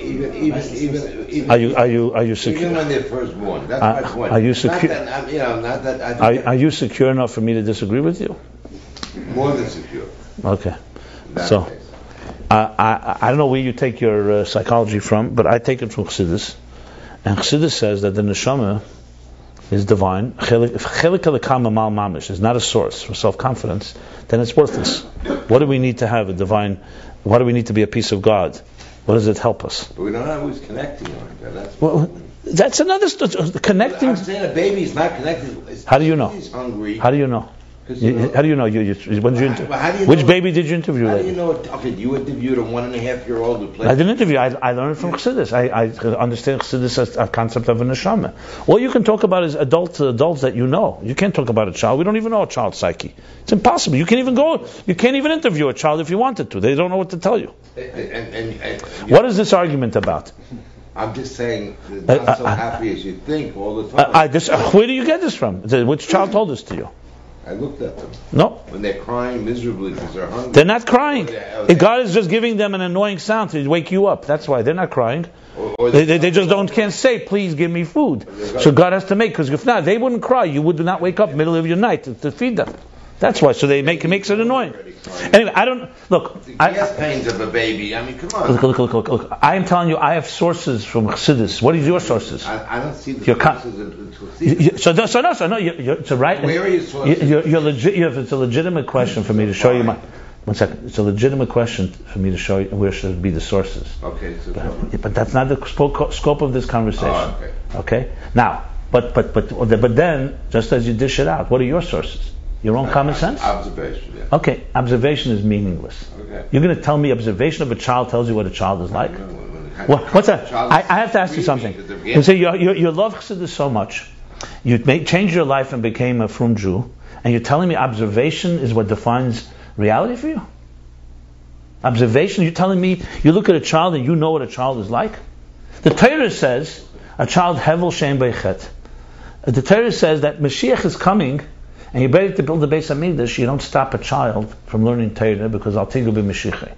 even even even even. Are you are you are you even secure? when they're first born, that's Uh, my point. are you Not secu- that, you know, not that I Are, are you secure enough for me to disagree with you? more than secure. Okay. that So- case. I, I, I don't know where you take your uh, psychology from, but I take it from Chassidus. And Chassidus says that the neshama is divine. Chelik chelik elikama mal mamish is not a source for self-confidence. Then it's worthless. What do we need to have a divine? Why do we need to be a piece of God? What does it help us? But we don't know who's connecting like that. That's Well, that's another st- connecting. I'm saying a baby is not connected. How do you know? He's hungry. How do you know? 'Cause you You- know- how do you know? You, you, when did you inter- Well, you which know- baby did you interview? How do you know? Okay, you interviewed a one and a half year old who played. I didn't interview. I, I learned from Chassidus. I, I understand Chassidus as a concept of a neshama. All you can talk about is adults, adults that you know. You can't talk about a child. We don't even know a child's psyche. It's impossible. You can't even go. You can't even interview a child if you wanted to. They don't know what to tell you. And, and, and, What is this argument about? I'm just saying, they're not I- so happy as you think all the time. I, I, this, where do you get this from? Which child told this to you? I looked at them No, when they're crying miserably because they're hungry. they're not crying. Yeah, If God is just giving them an annoying sound to wake you up. That's why they're not crying. Or, or They, they, they just don't can't say, please give me food. So God has to make, because if not, they wouldn't cry. You would not wake up middle of your night to, to feed them. That's why. So they make it makes it annoying. Anyway, I don't look. The I, gas pains of a baby. I mean, come on. look, look, look, look, look. I am telling you, I have sources from Chassidus. What is your sources? I, I don't see the Your con- sources to You- so, no, so no, so no. You, you, it's a right. Where are your sources? You, you're, you're legit. You have, it's a legitimate question for me to show you my. One second. It's a legitimate question for me to show you where should be the sources. Okay, so But, but that's not the scope, scope of this conversation. Oh, okay. Okay. Now, but but but but then, just as you dish it out, what are your sources? Your own common sense. Observation. Yeah. Okay. Observation is meaningless. Okay. You're going to tell me observation of a child tells you what a child is like? When- when the What, what's that? I, I have to ask you something. You say you, you, you love Chassidus so much, you made, changed your life and became a frum Jew, and you're telling me observation is what defines reality for you? Observation? You're telling me you look at a child and you know what a child is like? The Torah says a child hevel shem beichet. The Torah says that Mashiach is coming, and you're ready to build the base of Mikdash. You don't stop a child from learning Torah because I'll take you be Mashiach.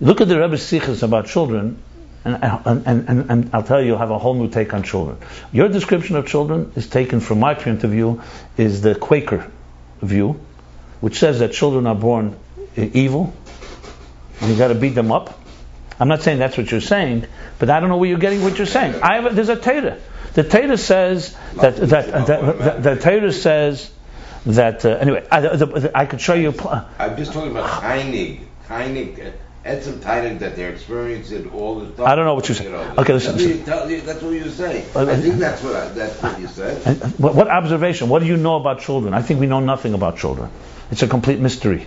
Look at the Rebbe's sikhs about children, and, and, and, and I'll tell you, you'll have a whole new take on children. Your description of children is taken from my point of view, is the Quaker view, which says that children are born evil, and you got to beat them up. I'm not saying that's what you're saying, but I don't know where you're getting what you're saying. I have a, there's a Torah. The Torah says that that that, the Torah says that uh, anyway. I, the, I could show you. pl- I'm just talking about Heinig. Heinig. uh, Etzem Heinig that they're experiencing all the time. I don't know what you say. know, Okay, listen, That's, what listen. you tell- you- that's what you say. Uh, I think that's what I, that's what you said. And what, what observation? What do you know about children? I think we know nothing about children. It's a complete mystery.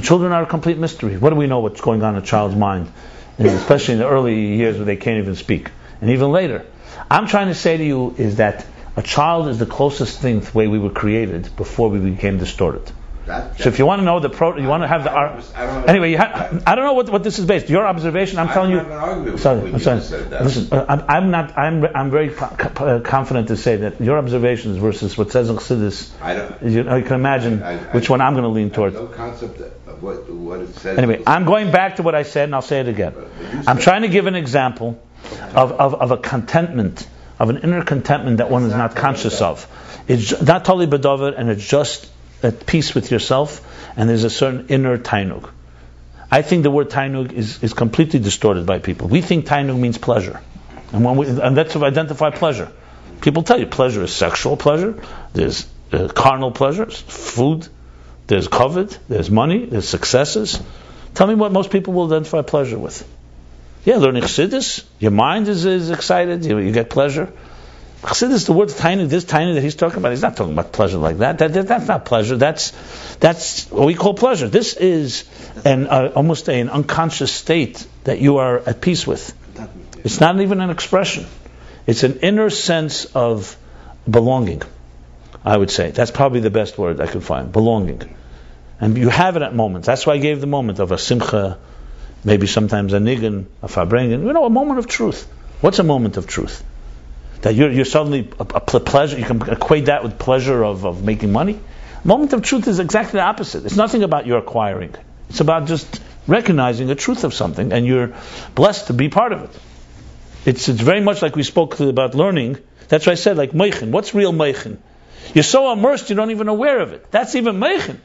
Children are a complete mystery. What do we know what's going on in a child's mind, and especially in the early years where they can't even speak, and even later? I'm trying to say to you is that a child is the closest thing to the way we were created before we became distorted. That, So if you want to know the pro, you want to have the I ar- don't- I don't- anyway. Ha- I don't know what, what this is based. Your observation. I'm I telling you. have an argument with Sorry, I'm sorry. just said that. Listen, uh, I'm, I'm not. I'm. I'm very co- uh, confident to say that your observations versus what says in Chassidus. I don't. You, know, you can imagine I- I- which one I'm going to lean I have toward. no concept of what what it says. Anyway, I'm going back to what I said, and I'll say it again. I'm trying to give an example of, of, of a contentment, of an inner contentment that one is not conscious of. It's not totally bedover, and it's just at peace with yourself, and there's a certain inner tainug. I think the word tainug is, is completely distorted by people. We think tainug means pleasure, and when we, and that's to identify pleasure. People tell you pleasure is sexual pleasure. There's uh, carnal pleasures, food. There's covet. There's money. There's successes. Tell me what most people will identify pleasure with. Yeah, learning chassidus. Your mind is, is excited. You, you get pleasure. Chassidus, the word tiny, this tiny that he's talking about, he's not talking about pleasure like that. that, that that's not pleasure. That's that's what we call pleasure. This is an uh, almost an unconscious state that you are at peace with. It's not even an expression. It's an inner sense of belonging. I would say that's probably the best word I could find. Belonging, and you have it at moments. That's why I gave the moment of a simcha, maybe sometimes a nigan, a farbrengen. You know, a moment of truth. What's a moment of truth? That you're, you're suddenly a, a ple- pleasure. You can equate that with pleasure of, of making money. Moment of truth is exactly the opposite. It's nothing about your acquiring. It's about just recognizing the truth of something, and you're blessed to be part of it. It's, it's very much like we spoke about learning. That's why I said, like meichin. What's real meichin? You're so immersed, you're not even aware of it. That's even meichin.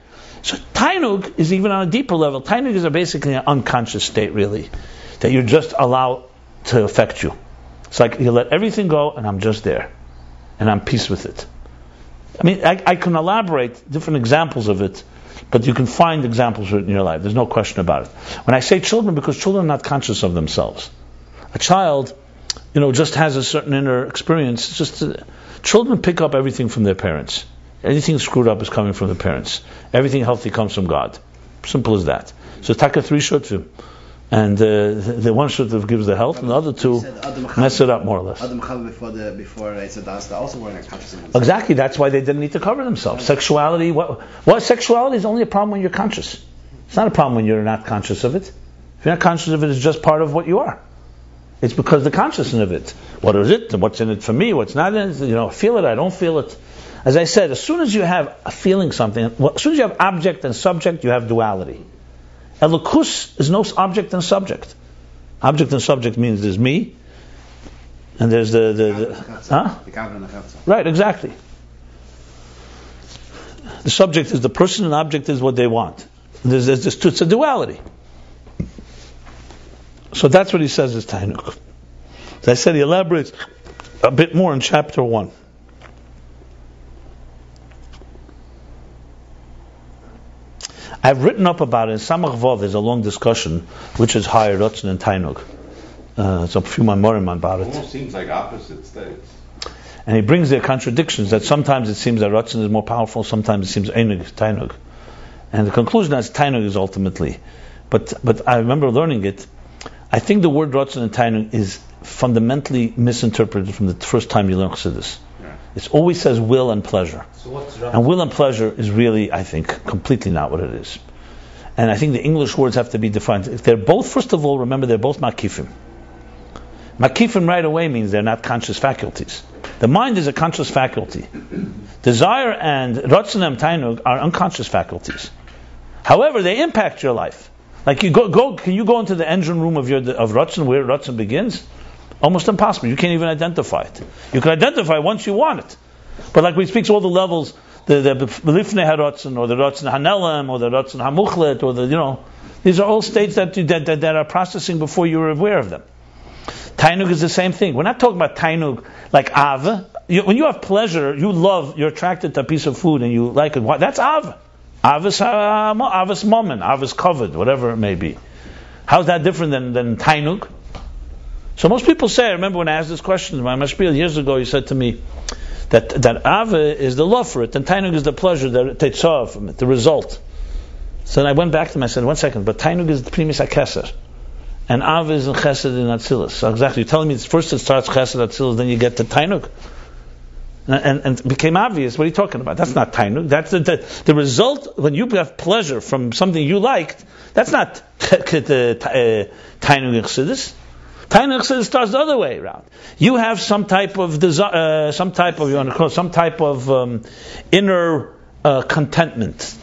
So tainug is even on a deeper level. Tainug is a basically an unconscious state, really, that you just allow to affect you. It's like you let everything go, and I'm just there, and I'm peace with it. I mean, I, I can elaborate different examples of it, but you can find examples of it in your life. There's no question about it. When I say children, because children are not conscious of themselves. A child, you know, just has a certain inner experience. Just uh, children pick up everything from their parents. Anything screwed up is coming from the parents. Everything healthy comes from God. Simple as that. So taka three shutim. And uh, the, the one shutim gives the health, and the other two mess it up more or less. Adam before the before also weren't conscious. Exactly. That's why they didn't need to cover themselves. Sexuality. What? What? Sexuality is only a problem when you're conscious. It's not a problem when you're not conscious of it. If you're not conscious of it, it's just part of what you are. It's because the consciousness of it. What is it? And what's in it for me? What's not in it? You know, feel it. I don't feel it. As I said, as soon as you have a feeling something, as soon as you have object and subject, you have duality. Elokus is no object and subject. Object and subject means there's me, and there's the the, the? The and the Right, exactly. The subject is the person, and object is what they want. There's, there's this, it's a duality. So that's what he says is Tainuk. As I said, he elaborates a bit more in chapter 1. I've written up about it. In Samach Vav, there's a long discussion, which is higher, Ratzon and Tainuk. Uh, it's a few memorim about it. Almost seems like opposite states. And he brings their contradictions that sometimes it seems that Ratzon is more powerful, sometimes it seems Einug, Tainug. And the conclusion is Tainug is ultimately. But, but I remember learning it. I think the word Ratzon and Tainug is fundamentally misinterpreted from the first time you learn Chassidus. It always says will and pleasure. So what's And will and pleasure is really, I think, completely not what it is. And I think the English words have to be defined. If they're both, first of all, remember they're both makifim. Makifim right away means they're not conscious faculties. The mind is a conscious faculty. Desire and Ratzon Tainug are unconscious faculties. However, they impact your life. Like you go, go can you go into the engine room of your of Ratzon where Ratzon begins? Almost impossible. You can't even identify it. You can identify once you want it. But like we speak to all the levels, the the Haratzon or the Ratzon Hanelam or the Ratzon Hamuchlet or the you know, these are all states that, that, that that are processing before you're aware of them. Tainug is the same thing. We're not talking about Tainug like Av. You, when you have pleasure, you love, you're attracted to a piece of food and you like it. That's Av. Avas uh, Avas Momen, Avas covered, whatever it may be. How's that different than, than Tainug? So most people say, I remember when I asked this question, to my mashpia years ago, he said to me that that Ava is the love for it, and Tainug is the pleasure that it takes off from it, the result. So then I went back to him, I said, one second, but Tainug is the primis HaKeser. And ave is in Chesed in Atzilus. So exactly, you're telling me it's first it starts Chesed Atzilus, then you get to Tainug. And, and, and it became obvious, what are you talking about? That's not Tainug. That's the, the, the result, when you have pleasure from something you liked, that's not the uh, Tainug in Chassidus. Tainug Chassidus starts the other way around. You have some type of desire, uh, some type of, you want to call it, some type of um, inner uh, contentment.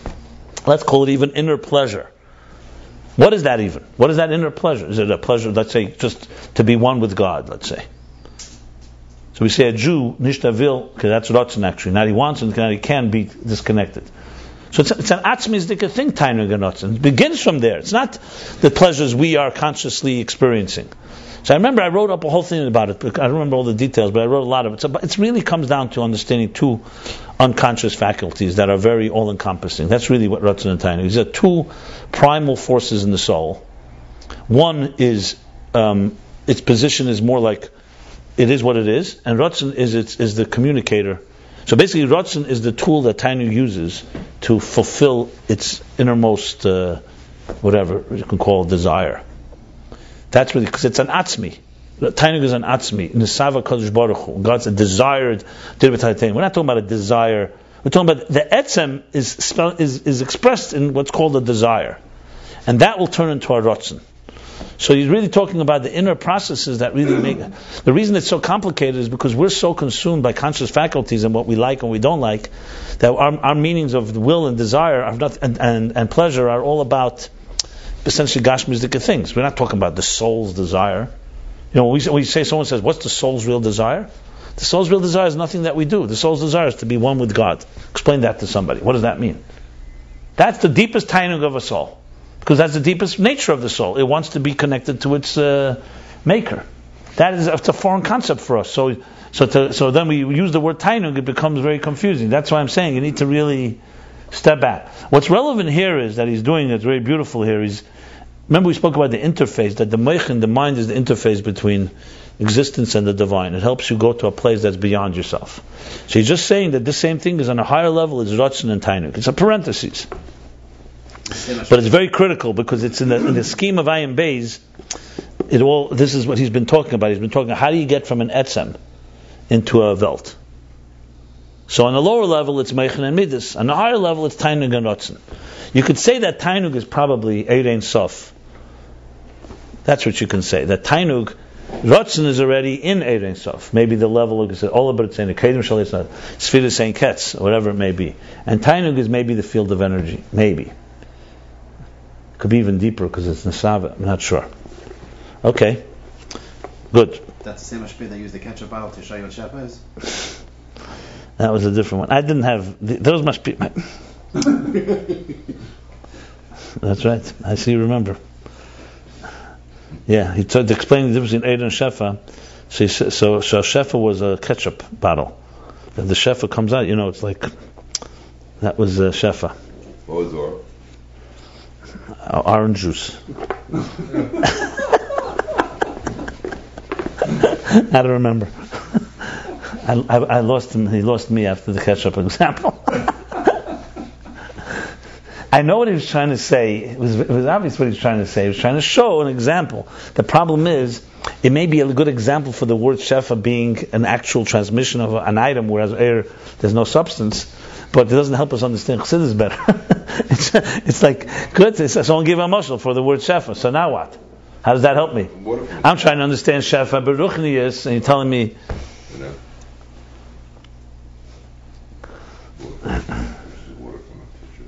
Let's call it even inner pleasure. What is that even? What is that inner pleasure? Is it a pleasure, let's say, just to be one with God, let's say? So we say a Jew, nishtavil, because that's Ratzon actually. Not he wants and he can be disconnected. So it's, it's an atzmizdika thing, Tainug and Ratzon. It begins from there. It's not the pleasures we are consciously experiencing. So I remember I wrote up a whole thing about it. I don't remember all the details, but I wrote a lot of it. So it really comes down to understanding two unconscious faculties that are very all-encompassing. That's really what Ratzon and Tainug. These are two primal forces in the soul. One is um, its position is more like it is what it is, and Ratzon is its, is the communicator. So basically, Ratzon is the tool that Tainug uses to fulfill its innermost, uh, whatever you can call desire. That's really because it's an atzmi. Tainug is an atzmi. Nisava Kadosh Baruch Hu. God's a desired. We're not talking about a desire. We're talking about the etzem is, spell, is, is expressed in what's called a desire, and that will turn into a ratzon. So he's really talking about the inner processes that really make. The reason it's so complicated is because we're so consumed by conscious faculties and what we like and we don't like that our, our meanings of will and desire not, and, and, and pleasure are all about essentially gashmizdika things. We're not talking about the soul's desire. You know, when we, when we say someone says, "What's the soul's real desire?" The soul's real desire is nothing that we do. The soul's desire is to be one with God. Explain that to somebody. What does that mean? That's the deepest tainug of a soul because that's the deepest nature of the soul. It wants to be connected to its uh, maker. That is it's a foreign concept for us. So, so, to, so then we use the word tainug, it becomes very confusing. That's why I'm saying you need to really step back. What's relevant here is that he's doing it's very beautiful here. He's remember we spoke about the interface that the meichin, the mind is the interface between existence and the divine. It helps you go to a place that's beyond yourself. So he's just saying that this same thing is on a higher level. It's Ratzon and Tainuk. It's a parenthesis. But it's very critical because it's in the, in the scheme of Ayin Beis. It all. This is what he's been talking about. He's been talking. How do you get from an etzem into a velt? So on the lower level, it's Meichen and Midas. On the higher level, it's Tainug and Ratzon. You could say that Tainug is probably Eirein Sof. That's what you can say. That Tainug, Ratzon is already in Eirein Sof. Maybe the level, like I said, all about it's saying the Kedim Shalit, Sfira saying Ketz, whatever it may be. And Tainug is maybe the field of energy. Maybe. Could be even deeper because it's Nasava. I'm not sure. Okay. Good. That's the same as they use the ketchup bottle to show you what Shefa is. That was a different one. I didn't have th- those. Must be. That's right. I see. You remember. Yeah, he tried to explain the difference between Eid and Shefa. So, he, sa- so, so Shefa was a ketchup bottle. And the Shefa comes out, you know, it's like that was a Shefa, What was Or? uh, orange juice. I don't remember. I, I, I lost him. He lost me after the ketchup example. I know what he was trying to say. It was, it was obvious what he was trying to say. He was trying to show an example. The problem is, it may be a good example for the word shefa being an actual transmission of an item, whereas air there's no substance. But it doesn't help us understand chassidus better. it's, it's like good. It's, someone give a mushal for the word shefa. So now what? How does that help me? I'm trying to understand shefa uh, beruchnius, and you're telling me you know? Water from a pitcher.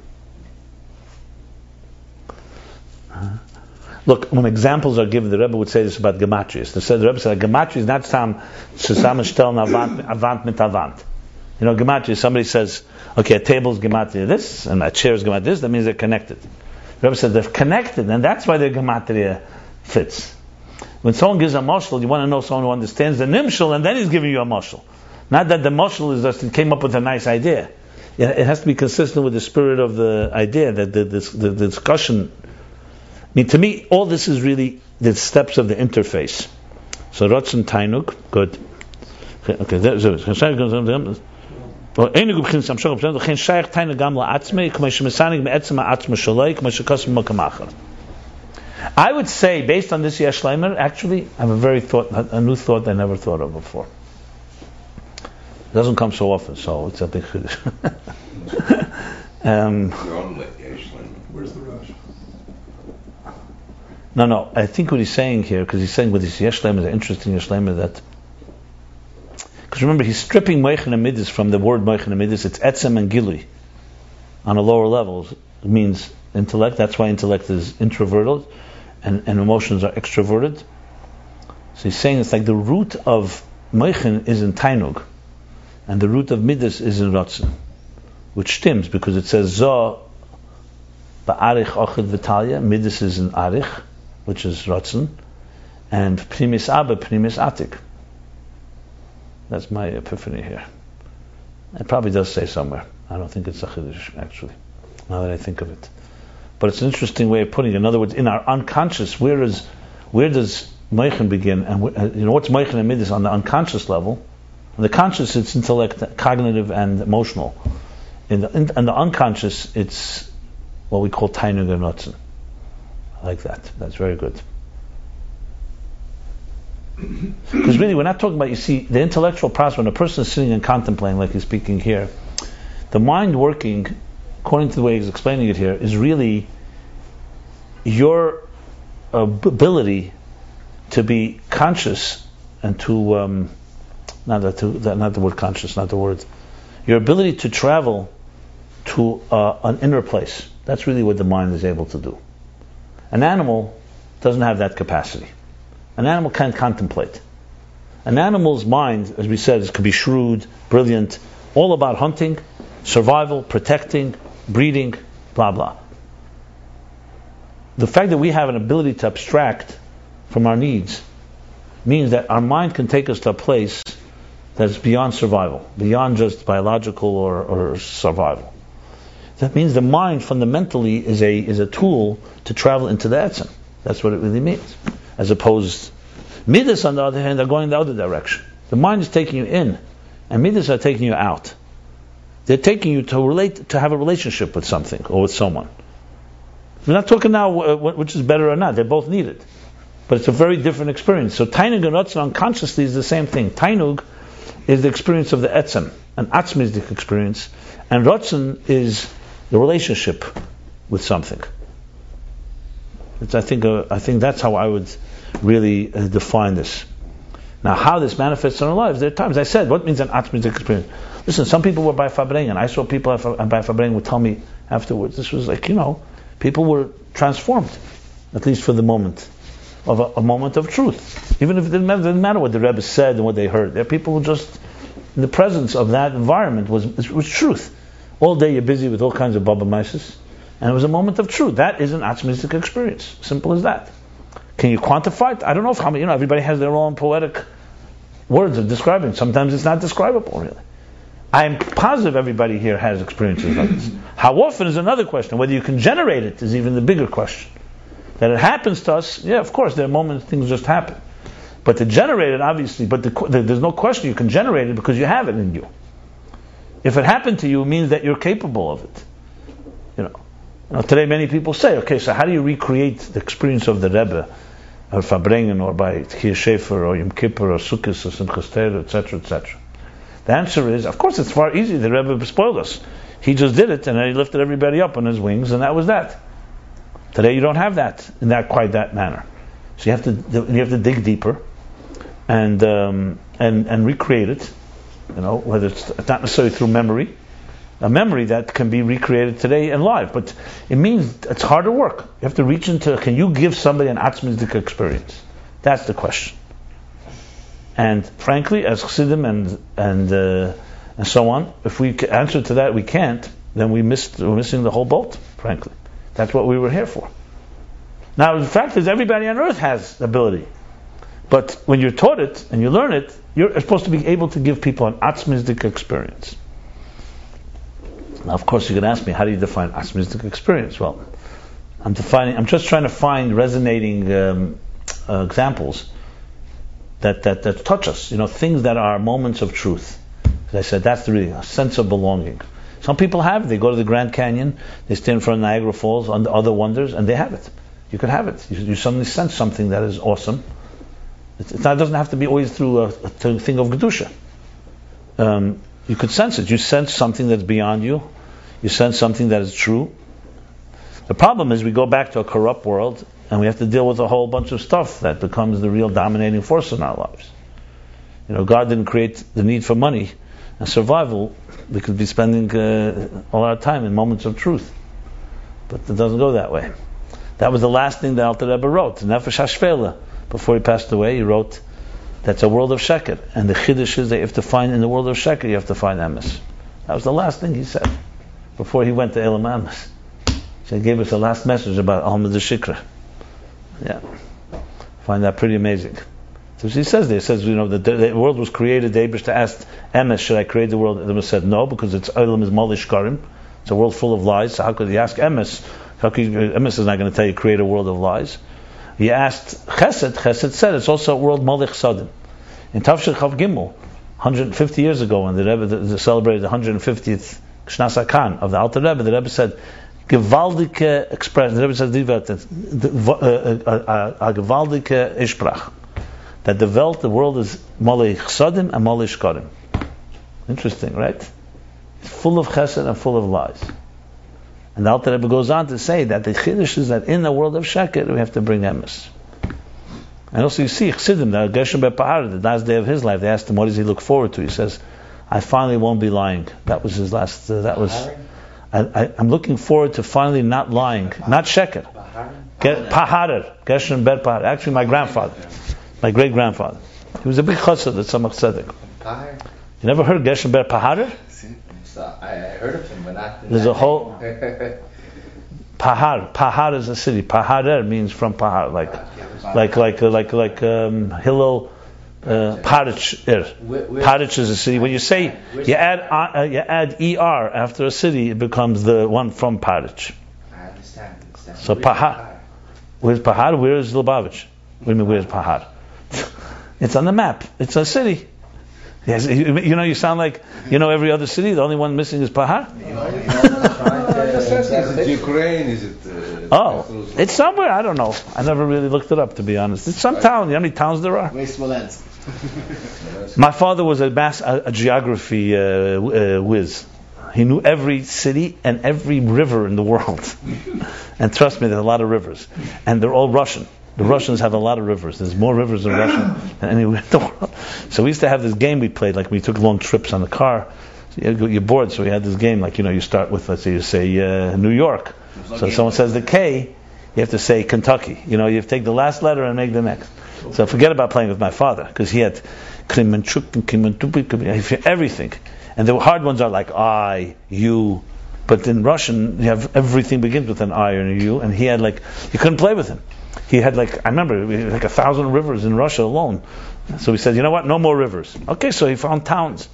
Look, when examples are given, the Rebbe would say this about gematrias. The Rebbe said gematria is not some zusammenstellen avant avant mit avant. You know, gematria. Somebody says, okay, a table's gematria this, and a chair's gematria this. That means they're connected. The Rebbe said they're connected, and that's why their gematria fits. When someone gives a moshel, you want to know someone who understands the nimshal, and then he's giving you a moshel. Not that the moshel is just came up with a nice idea. It has to be consistent with the spirit of the idea that the, the, the, discussion mean, to me, all this is really the steps of the interface. So Ratzon Tainuk, good. Okay, that's it. ואין גובחין סמשוך בפשט, וכן שייך תיינוק גם לעצמי, כמו שמסניק מעצם העצמי שלו, כמו שקוסם מקום אחר. I would say, based on this Yesh Leimer, actually, I have a very thought, a new thought I never thought of before. It doesn't come so often, so it's a big chiddush. um, You're on lit, yeah, Shlomo. Where's the rush? No, no. I think what he's saying here, because he's saying with this Yeshlem is interesting Yeshlem that. Because remember, he's stripping Moichen Amidis from the word Moichen Amidis. It's Etzem and Gili. On a lower level, it means intellect. That's why intellect is introverted, and, and emotions are extroverted. So he's saying it's like the root of Moichen is in Tainug, and the root of Midas is in Ratzin, which stems because it says Zoh Ba'arich Ochid Vitalia, Midas is in Arich, which is Ratzin, and Primis Abba, Primis Atik. That's my epiphany here. It probably does say somewhere. I don't think it's a Chiddush, actually, now that I think of it. But it's an interesting way of putting it. In other words, in our unconscious, where is, where does Meichen begin, and uh, you know what's Meichen and Midas on the unconscious level. On the conscious, it's intellect, cognitive, and emotional. In the, in, in the unconscious, it's what we call Tainug and. Like that. That's very good. Because really, we're not talking about, you see, the intellectual process, when a person is sitting and contemplating, like he's speaking here, the mind working, according to the way he's explaining it here, is really your ability to be conscious and to, um, not, that, to not the word conscious, not the word, your ability to travel to uh, an inner place. That's really what the mind is able to do. An animal doesn't have that capacity. An animal can't contemplate. An animal's mind, as we said, could be shrewd, brilliant, all about hunting, survival, protecting, breeding, blah blah. The fact that we have an ability to abstract from our needs means that our mind can take us to a place that's beyond survival, beyond just biological or, or survival. That means the mind fundamentally is a is a tool to travel into the etzem. That's what it really means. As opposed, midas on the other hand are going the other direction. The mind is taking you in, and midas are taking you out. They're taking you to relate to have a relationship with something or with someone. We're not talking now uh, which is better or not. They're both needed, but it's a very different experience. So tainug and rotzen unconsciously is the same thing. Tainug is the experience of the etzem, an atzmizdik experience, and rotzen is the relationship with something. It's, I think uh, I think that's how I would really uh, define this. Now, how this manifests in our lives, there are times I said, what means an atzmizdik experience? Listen, some people were by Fabring, and I saw people by Fabring would tell me afterwards. This was like you know, people were transformed, at least for the moment, of a, a moment of truth. Even if it didn't matter, didn't matter what the Rebbe said and what they heard. There, people were just in the presence of that environment was was truth. All day you're busy with all kinds of baba mices, and it was a moment of truth. That is an atzmistic experience. Simple as that. Can you quantify it? I don't know if how many. You know, everybody has their own poetic words of describing. Sometimes it's not describable really. I'm positive everybody here has experiences like this. How often is another question. Whether you can generate it is even the bigger question. That it happens to us, yeah, of course, there are moments things just happen. But to generate it, obviously, but the, there's no question you can generate it because you have it in you. If it happened to you, it means that you're capable of it. You know. Now, today, many people say, okay, so how do you recreate the experience of the Rebbe, or Farbrengen, or by Tkir Shefer, or Yom Kippur, or Sukkot, or Simchas etc., etc.? The answer is, of course, it's far easier. The Rebbe spoiled us. He just did it, and then he lifted everybody up on his wings, and that was that. Today, you don't have that in that quite that manner. So you have to you have to dig deeper, and um, and and recreate it. You know, whether it's not necessarily through memory, a memory that can be recreated today and live, but it means it's harder work. You have to reach into. Can you give somebody an atzmizdik experience? That's the question. And frankly, as chassidim and and uh, and so on, if we answer to that, we can't. Then we missed. We're missing the whole boat. Frankly, that's what we were here for. Now, the fact is, everybody on earth has ability, but when you're taught it and you learn it, you're supposed to be able to give people an atzmizdik experience. Now, of course, you can ask me, how do you define atzmizdik experience? Well, I'm defining. I'm just trying to find resonating um, uh, examples that, that, that touch us, you know, things that are moments of truth. As I said, that's the really a sense of belonging. Some people have it. They go to the Grand Canyon, they stand in front of Niagara Falls, and other wonders, and they have it. You can have it. You, you suddenly sense something that is awesome. It, it doesn't have to be always through a, a thing of Gedusha. Um, you could sense it. You sense something that's beyond you. You sense something that is true. The problem is we go back to a corrupt world and we have to deal with a whole bunch of stuff that becomes the real dominating force in our lives. You know, God didn't create the need for money and survival. We could be spending uh, all our time in moments of truth, but it doesn't go that way. That was the last thing that Alter Rebbe wrote, Nefesh Hashvela. Before he passed away, he wrote, "That's a world of sheker, and the chiddush is that you have to find in the world of sheker, you have to find emes." That was the last thing he said before he went to Elam Emes. So he gave us the last message about Alma D'Shikra. Yeah. Find that pretty amazing. So he says there, he says, you know, the, the world was created, the Abish asked Emes, should I create the world? And Emes said no, because it's Olam is Malish Karim. It's a world full of lies. So how could he ask Emes? How could Emes is not going to tell you create a world of lies? You asked Chesed, Chesed said it's also a world Molech Sodim. In Tafshir Chav Gimel, 150 years ago, when the Rebbe celebrated the 150th Shnas Khan of the Alter Rebbe, the Rebbe said, gewaltige expression. The Rebbe the- uh, uh, uh, a gewaltige Isprach. That the Welt, the world is Molech Sodim and Molech Shkodim. Interesting, right? It's full of chesed and full of lies. And the Alter Rebbe goes on to say that the chiddush is that in the world of sheker we have to bring emes. And also you see Chassidim, the Geshem Bepahar, the last day of his life, they asked him what does he look forward to. He says, "I finally won't be lying." That was his last. Uh, that was. I, I, I'm looking forward to finally not lying, not sheker. Get Paharer, Gershon Ber. Actually, my grandfather, my great grandfather, he was a big chassid at Tzemach Tzedek. You never heard Gershon Ber Paharer? So I, I heard of him, but not. There's a whole- Pahar. Pahar is a city. Paharer means from Pahar, like like like like like um, Hillel uh, Parich. er. Parich is a city. When you say you add uh, uh, you add er after a city, it becomes the one from Parich. I understand. understand. So Where's Paha- Fire? Where's Pahar? Where is Lubavitch? What do you mean, where's Pahar? it's on the map. It's a city. Yes, you, you know, you sound like you know every other city. The only one missing is Pahar. Is it Ukraine? Is it? Uh, Oh, it's somewhere. I don't know. I never really looked it up to be honest. It's some town. You know how many towns there are? My father was a, mass, a, a geography uh, uh, whiz. He knew every city and every river in the world. and trust me, there's a lot of rivers. And they're all Russian. The Russians have a lot of rivers. There's more rivers in Russia than anywhere in the world. So we used to have this game we played, like we took long trips on the car. So you- You're bored, so we had this game, like, you know, you start with, let's say, you say uh, New York. So if someone says the K, you have to say Kentucky. You know, you have to take the last letter and make the next. So forget about playing with my father, because he had Kremenchuk and Krementupik, everything. And the hard ones are like I, you. But in Russian, you have everything begins with an I and a U, and he had like, you couldn't play with him. He had like, I remember, like a thousand rivers in Russia alone. So he said, you know what, no more rivers. Okay, so he found towns.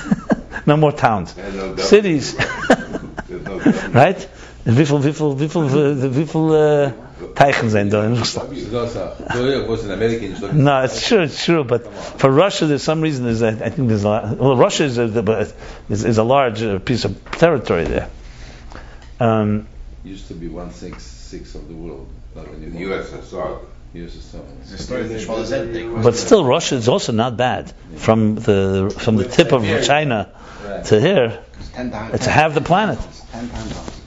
no more towns. No. Cities. No right? En wieveel, wieveel, wieveel, uh, wieveel teichen zijn in Rusland? Because, so it was an American. so- No, it's true, it's true. But for Russia, there's some reason. There's a, I think there's a lot, well, Russia is a, is, is a large uh, piece of territory there. Um, Used to be one sixth six of the world. Not The anymore. USSR. USSR. The story of the Shmolazet but still, Russia is also not bad from the from the tip of China to here. It's half the planet. Ten times zones.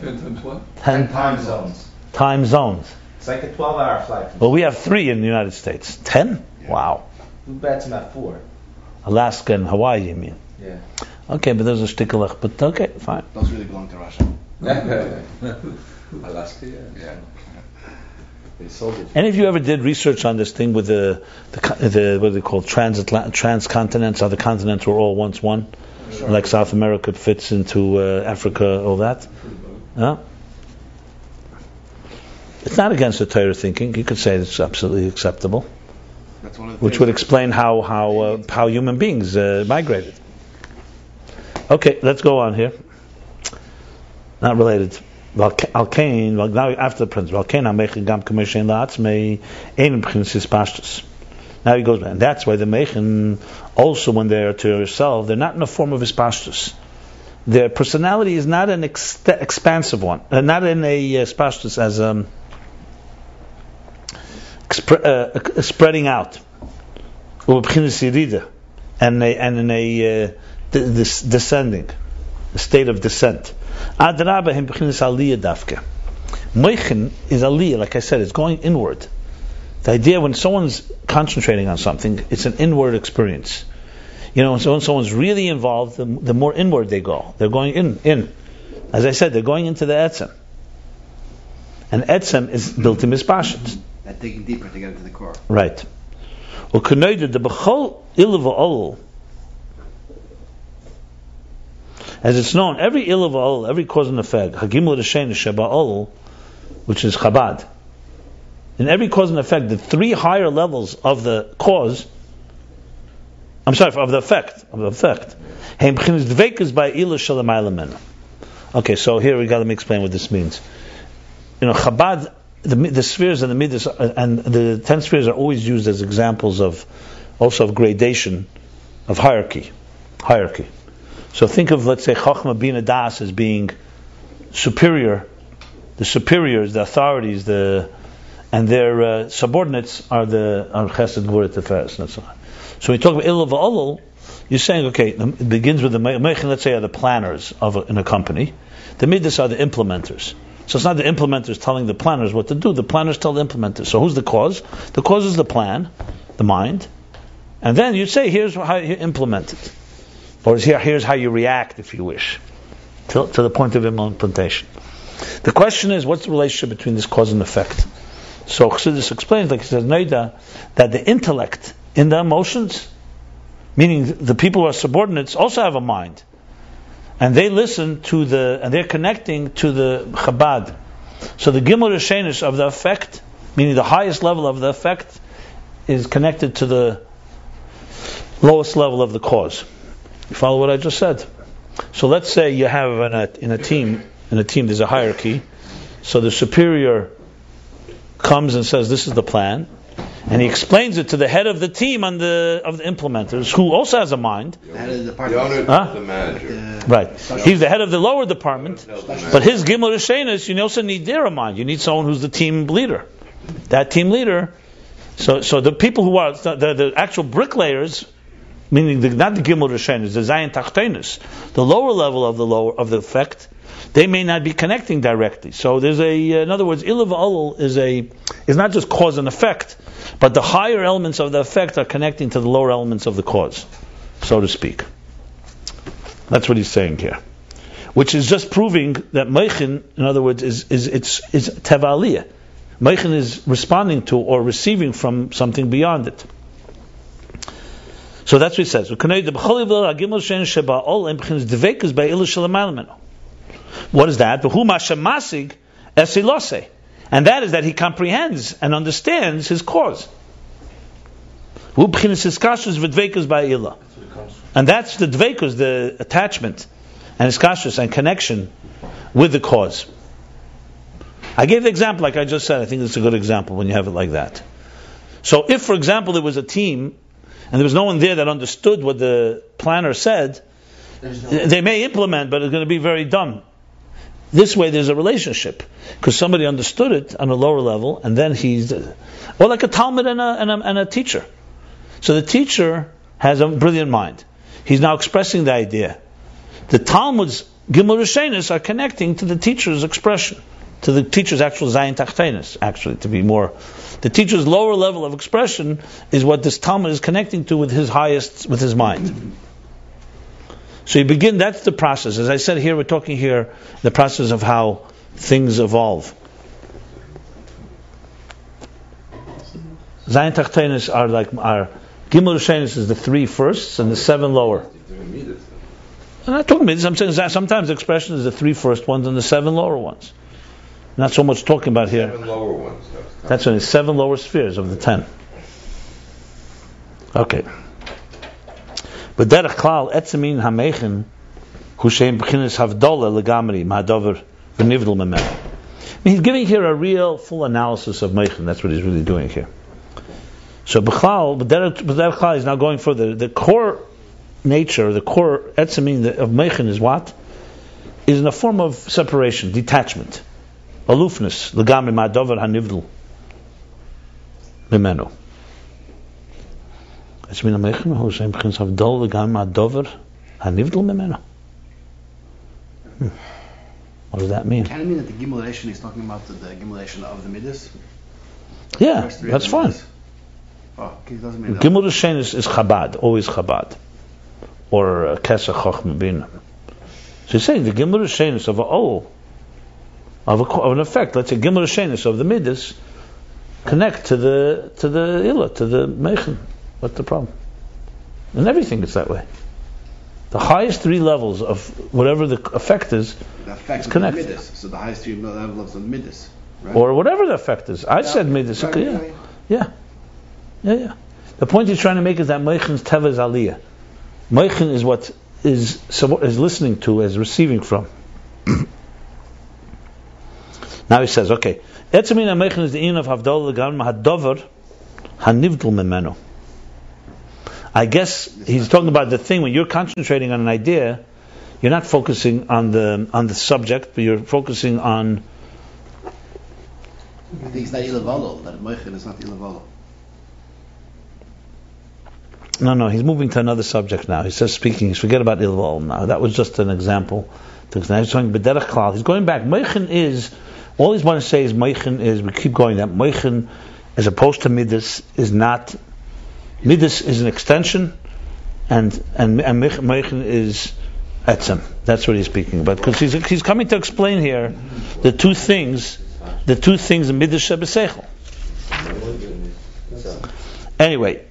Ten times what? Ten Time zones. time zones. It's like a 12 hour flight. Well, we have three in the United States. Ten? Wow. Who bets him at four? Alaska and Hawaii, you mean? Yeah. Okay, but those are stickelach. But okay, fine. Those really belong to Russia. Alaska, yeah. Yeah. They sold it. Any of you ever did research on this thing with the the, the what are they called transatlant transcontinents? How the continents were all once one, like South America fits into uh, Africa, all that. Yeah. It's not against the Torah thinking. You could say it's absolutely acceptable, That's one of the which would explain how how uh, how human beings uh, migrated. Okay, let's go on here. Not related. Well, now after the principle, Alkain HaMechen Gam Commission La'atzmei Ein B'chinas Hispashtus. Now he goes back, and that's why the Mechen, also when they're to yourself, they're not in the form of Hispashtus. Their personality is not an ex- expansive one, uh, not in a uh, as um, expre- uh, spreading out. And a, and in a uh, descending, a state of descent. Adraba him b'chinas aliyah. Moichin is aliyah, like I said, it's going inward. The idea when someone's concentrating on something, it's an inward experience. You know, when someone's really involved, the, the more inward they go. They're going in, in. As I said, they're going into the etzem. And etzem is built in mispashit. that digging deeper to get into the core. Right. Ukenoided the ilva As it's known, every ilva ol, every cause and effect, hagimel l'shen sheba ol, which is Chabad. In every cause and effect, the three higher levels of the cause, I'm sorry, of the effect, of the effect, by. Okay, so here we got to explain what this means. You know, Chabad the the spheres and the midas and the ten spheres are always used as examples of also of gradation of hierarchy, hierarchy. So think of let's say Chachma Bina Das as being superior, the superiors, the authorities, the and their uh, subordinates are the are Chesed Gvura Tiferes and so. So when you talk about Ilul V'Olul, you're saying okay, it begins with the Mechin, let's say are the planners of a, in a company, the Midas are the implementers. So it's not the implementers telling the planners what to do. The planners tell the implementers. So who's the cause? The cause is the plan, the mind, and then you say, here's how you implement it, or here, here's how you react, if you wish, to, to the point of implementation. The question is, what's the relationship between this cause and effect? So Chassidus explains, like he says, Noida, that the intellect in the emotions, meaning the people who are subordinates, also have a mind and they listen to the, and they're connecting to the Chabad. So the Gimel Rishenis of the effect, meaning the highest level of the effect, is connected to the lowest level of the cause. You follow what I just said? So let's say you have in a, in a team, in a team there's a hierarchy. So the superior comes and says, "This is the plan," and he explains it to the head of the team and the of the implementers, who also has a mind. The head of the The department. owner, Huh? the manager. The- Right. He's the head of the lower department, No, the manager. but his gimel rishenis, you also need their mind. You need someone who's the team leader. That team leader. So, so the people who are the, the, the actual bricklayers, meaning the, not the gimel rishenis, the zayin tachtenis, the lower level of the lower of the effect, they may not be connecting directly. So there's a, uh, in other words, ilav olul is a is not just cause and effect, but the higher elements of the effect are connecting to the lower elements of the cause, so to speak. That's what he's saying here. Which is just proving that Meichin, in other words, is, is it's is Tevaliyah. Meichin is responding to or receiving from something beyond it. So that's what he says. What is that? And that is that he comprehends and understands his cause. And that's the dvekus, the attachment and iskashus and connection with the cause. I gave the example like I just said. I think it's a good example when you have it like that. So if, for example, there was a team and there was no one there that understood what the planner said, they may implement, but it's going to be very dumb. This way, there's a relationship because somebody understood it on a lower level, and then he's, or like a Talmud and a, and a, and a teacher. So the teacher has a brilliant mind. He's now expressing the idea. The Talmud's Gimel Rishenis are connecting to the teacher's expression, to the teacher's actual Zayin Tachtenis, actually, to be more. The teacher's lower level of expression is what this Talmud is connecting to with his highest, with his mind. So you begin, that's the process. As I said here, we're talking here the process of how things evolve. Zayin Tachtenis are like, are, Gimel Rishenis is the three firsts and the seven lower. I'm not talking about this. I'm saying sometimes the expression is the three first ones and the seven lower ones. Not so much talking about here. Seven lower ones. That's only seven lower spheres of the ten. Okay. But derech klal etzemin hamechen hushem b'chinas havdola legamri memel. I mean, he's giving here a real full analysis of mechen. That's what he's really doing here. So b'chlal, but derech klal is now going further. The core nature, the core etzemin of mechen is what? Is in a form of separation, detachment, alufness, legamri ma'dover hanivdel mimenu. Als men amechem, hoe zijn begins af dol legamri ma'adover hanivdel mimeno. Hmm. What does that mean? Can it mean that the gimulation is talking about the, the gimulation of the midas? Yeah, the that's fine. Oh, okay, doesn't mean Gimel Rishen is, Chabad, always Chabad. Or uh, Kesach Chochmabin. So he's saying the Gimel Rishen is of all oh, of, a, of an effect. Let's say Gimel Rishen is of the Midas connect to the to the Illa, to the Mechen. What's the problem? And everything is that way. The highest three levels of whatever the effect is, The effect of connected. Midas. So the highest three levels of the Midas. Right? or whatever the effect is. I said Midas. Right, Yeah. right. Yeah, yeah, yeah. The point he's trying to make is that Meichen's Teva is Aliyah. Is what is is listening to, is receiving from. Now he says, okay, Etzamin HaMechen is the in of Havdalah Gam Hadover Hanivdul Memenu. I guess he's talking about the thing when you're concentrating on an idea, you're not focusing on the on the subject, but you're focusing on it's not ilavalol. That moichin is not ilavalol. No, no, he's moving to another subject now. He says speaking. He's forget about Ilval now. That was just an example. Now he's talking Bederach Klal. He's going back. Meichin is all he's want to say is Meichin is. We keep going. That Meichin, as opposed to Midas, is not. Midas is an extension, and and and Meichin is etzem. That's what he's speaking about. Because he's he's coming to explain here the two things, the two things in Midas Shebesechel. Anyway,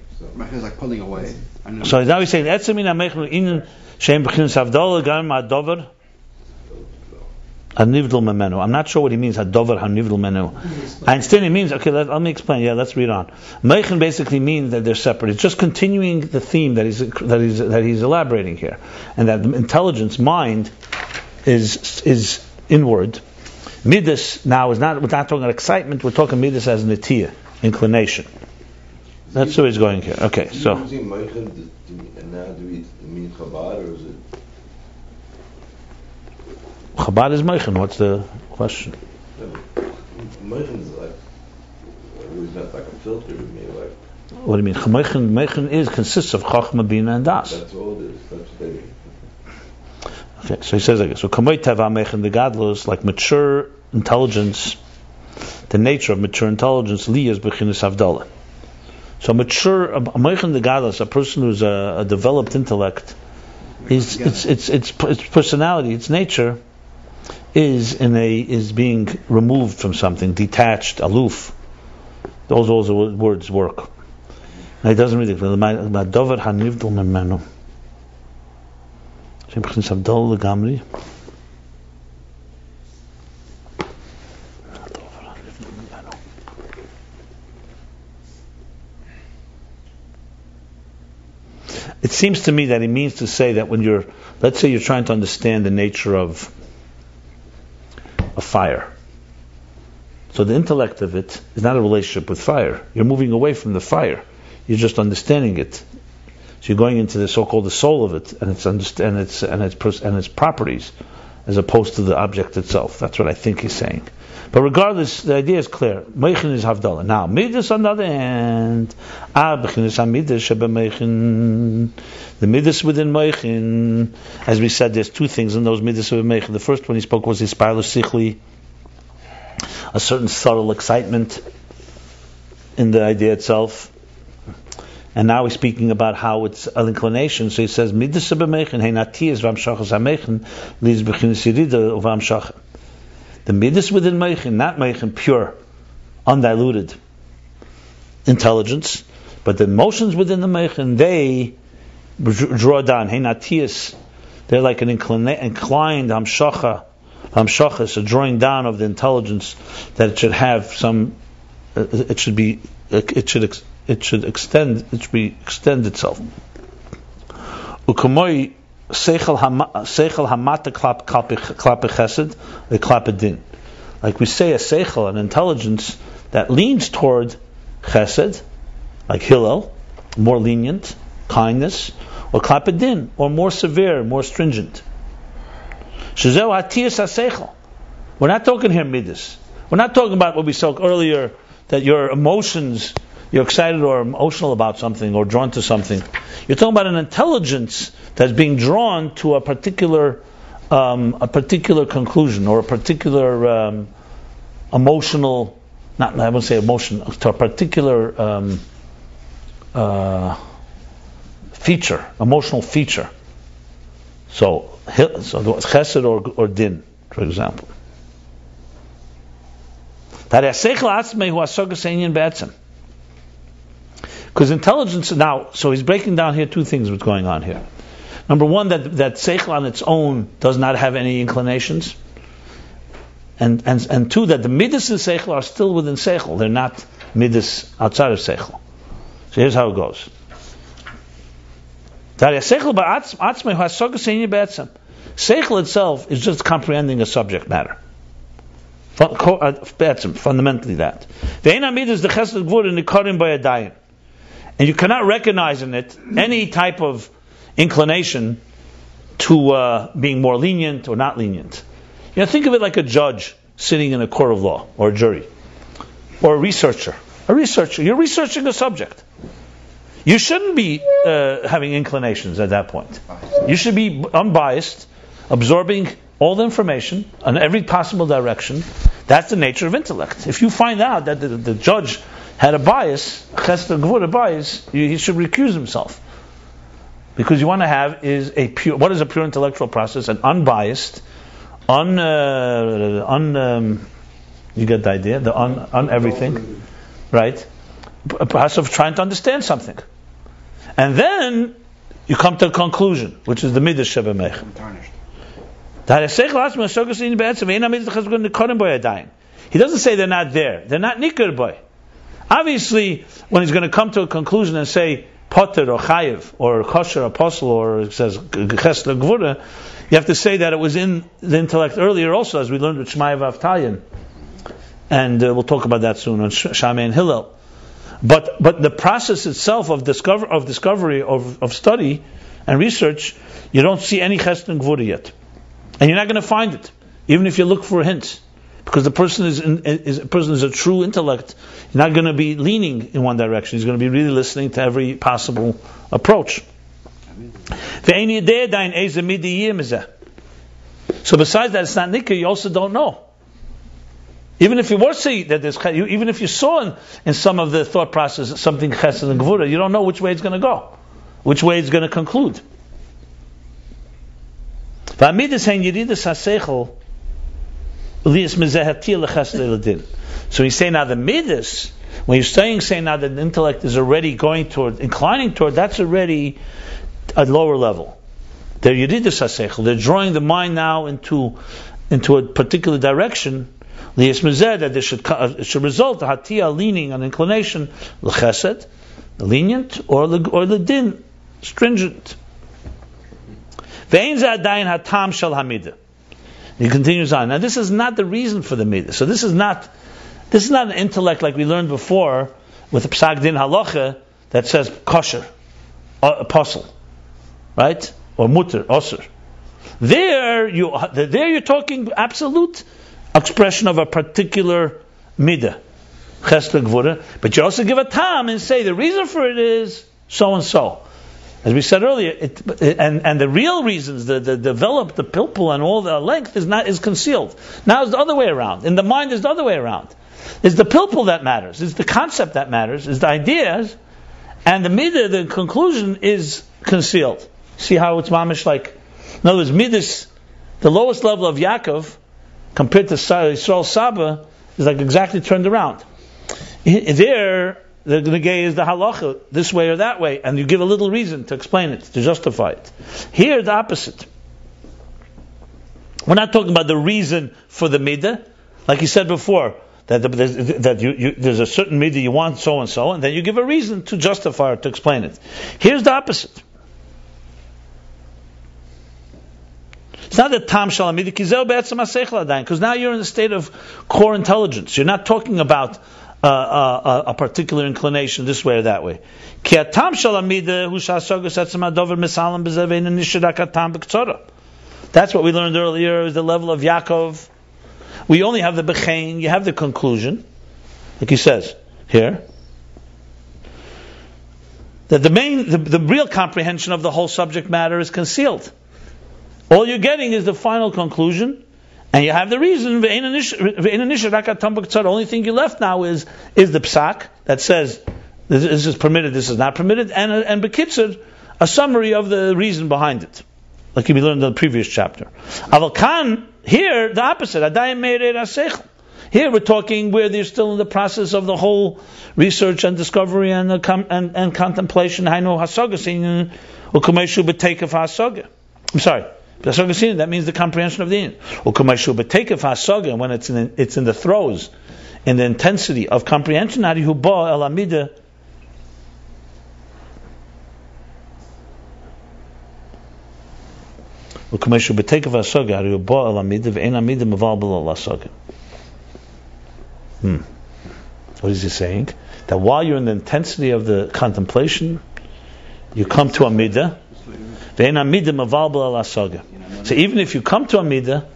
is like pulling away. So now he's saying etzem in amechnu inin shem b'chinas havdalah gam hadover hanivdel memenu. I'm not sure what he means hadover hanivdel menu. He means okay. Let, let me explain. Yeah, let's read on. Meichen basically means that they're separate. It's just continuing the theme that he's that he's that he's elaborating here, and that intelligence mind is is inward. Midas now is not we're not talking about excitement. We're talking midas as nitiyah, inclination. That's where he's going here. Okay, so. Using Meichen, do- do- and now do we mean Chabad is? Meichen. What's the question? Meichen is like, it not like a filter to me, like, What do you mean? Meichen, Meichen is consists of Chachma, Bina, and Das. that's all it is, that's what they mean. Okay, so he says like this. So Kamei Teva Meichen, the Gadlus, like mature intelligence, the nature of mature intelligence, Li is Bechinis Avdallah. So mature, the Gadlus, a person who's a, a developed intellect, is its its its its personality, its nature, is in a is being removed from something, detached, aloof. Those those words work. Now he doesn't really. Dover. It seems to me that he means to say that when you're, let's say you're trying to understand the nature of a fire. So the intellect of it is not a relationship with fire. You're moving away from the fire. You're just understanding it. So you're going into the so-called the soul of it and its and its and its and its properties, as opposed to the object itself. That's what I think he's saying. But regardless, the idea is clear. Meichin is havdalah. Now, midas on the other hand, ah, b'chinas hamidas shebemeichin. The midas within meichin, as we said, there's two things in those midas of meichin. The first one he spoke was ispilus sichli, a certain subtle excitement in the idea itself. And now he's speaking about how it's an inclination. So he says, midas shebemeichin, hey natiyas v'amshachas hameichin, liz b'chinas yirida v'amshachas. The midas within Meichin, not Meichin, pure, undiluted intelligence, but the emotions within the Meichin, they draw down. Hey, natiyas, they're like an inclined hamshacha, hamshachas, a drawing down of the intelligence that it should have some, uh, it should be, it should, it should extend, it should be extend itself. Seichel hamata klape chesed, a klape din. Like we say, a seichel, an intelligence that leans toward chesed, like Hillel, more lenient, kindness, or klape din, or more severe, more stringent. Shezeu hatiyas haseichel. We're not talking here midas. We're not talking about what we spoke earlier, that your emotions, you're excited or emotional about something, or drawn to something. You're talking about an intelligence that's being drawn to a particular um, a particular conclusion or a particular um, emotional not I won't say emotion to a particular um, uh, feature emotional feature. So so chesed or, or din for example because intelligence now, so he's breaking down here two things what's going on here. Number one, that that seichel on its own does not have any inclinations, and and and two, that the midas and seichel are still within seichel; they're not midas outside of seichel. So here's how it goes. Seichel itself is just comprehending a subject matter. Uh, Fundamentally that. The is the chesed gvur in the karim by a dayan. And you cannot recognize in it any type of inclination to uh, being more lenient or not lenient. You know, think of it like a judge sitting in a court of law or a jury or a researcher. A researcher, you're researching a subject. You shouldn't be uh, having inclinations at that point. You should be unbiased, absorbing all the information in every possible direction. That's the nature of intellect. If you find out that the, the judge had a bias, chesed gvur, a bias, he should recuse himself. Because you want to have is a pure. What is a pure intellectual process? An unbiased, un, uh, un um, you get the idea, the un, un everything, right? A process of trying to understand something, and then you come to a conclusion, which is the midah shebemech. He doesn't say they're not there. They're not nikr boy. Obviously, when he's going to come to a conclusion and say potter or chayiv or kosher apostle or says chesed gvura, you have to say that it was in the intellect earlier also, as we learned with Shmaya V'Avtalyon. And uh, we'll talk about that soon on Sh- Shammai and Hillel. But but the process itself of discover of discovery of, of study and research, you don't see any chesed and gvura yet, and you're not going to find it, even if you look for hints, because the person is in, is a person is a true intellect. You're not going to be leaning in one direction. He's going to be really listening to every possible approach. So besides that, it's not nikah. You also don't know. Even if you were see that there's, even if you saw in, in some of the thought process something chesed and gvura, you don't know which way it's going to go, which way it's going to conclude. So he's saying now the midas, when you're saying saying now that the intellect is already going toward, inclining toward, that's already a lower level. They're yeridas haseichel. They're drawing the mind now into into a particular direction. That there should uh, it should result hatia leaning an inclination lechesed, lenient, or the or the din stringent. Adayin hatam shel hamida. He continues on. Now this is not the reason for the midah. So this is not this is not an intellect like we learned before with the psak din halacha that says kosher, apostle, right, or mutter, osir. There you there you're talking absolute expression of a particular midah. But you also give a tam and say the reason for it is so and so. As we said earlier, it, and and the real reasons, the, the develop, the pilpul, and all the length is not is concealed. Now it's the other way around. In the mind is the other way around. It's the pilpul that matters. It's the concept that matters. It's the ideas, and the midah, the conclusion is concealed. See how it's mamish like. In other words, midas, the lowest level of Yaakov, compared to Yisrael Saba, is like exactly turned around. There, the, the gay is the halacha, this way or that way, and you give a little reason to explain it, to justify it. Here, the opposite. We're not talking about the reason for the midah, like you said before, that, the, there's, that you, you, there's a certain midah you want so and so, and then you give a reason to justify it, to explain it. Here's the opposite. It's not that tam shalamid because now you're in a state of core intelligence. You're not talking about uh, uh, a particular inclination this way or that way. That's what we learned earlier. Is the level of Yaakov. We only have the bechain. You have the conclusion, like he says here. That the main, the, the real comprehension of the whole subject matter is concealed. All you're getting is the final conclusion, and you have the reason. The only thing you left now is is the psak that says this, is permitted, this is not permitted, and and bekitzer, a summary of the reason behind it, like we learned in the previous chapter. Aval kan here the opposite. Here we're talking where they're still in the process of the whole research and discovery and and, and contemplation. Ukumeshu b'teikaf hasoga. I'm sorry. That means the comprehension of the in. When it's in it's in the throes, in the intensity of comprehension. Amida. Amida amida maval hasoga. Hmm. What is he saying? That while you're in the intensity of the contemplation, you come to a midah. Ve'en amidah mavalbal al asaga. So even if you come to a midah,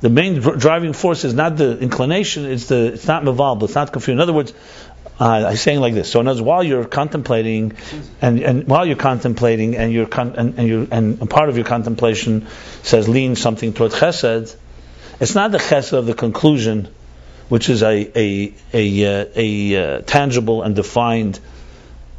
the main driving force is not the inclination; it's the it's not mavalbal. It's not confused. In other words, uh, I'm saying like this. So in other words, while you're contemplating, and, and while you're contemplating, and you're con- and, and you and part of your contemplation says lean something toward chesed, it's not the chesed of the conclusion, which is a a a, uh, a uh, tangible and defined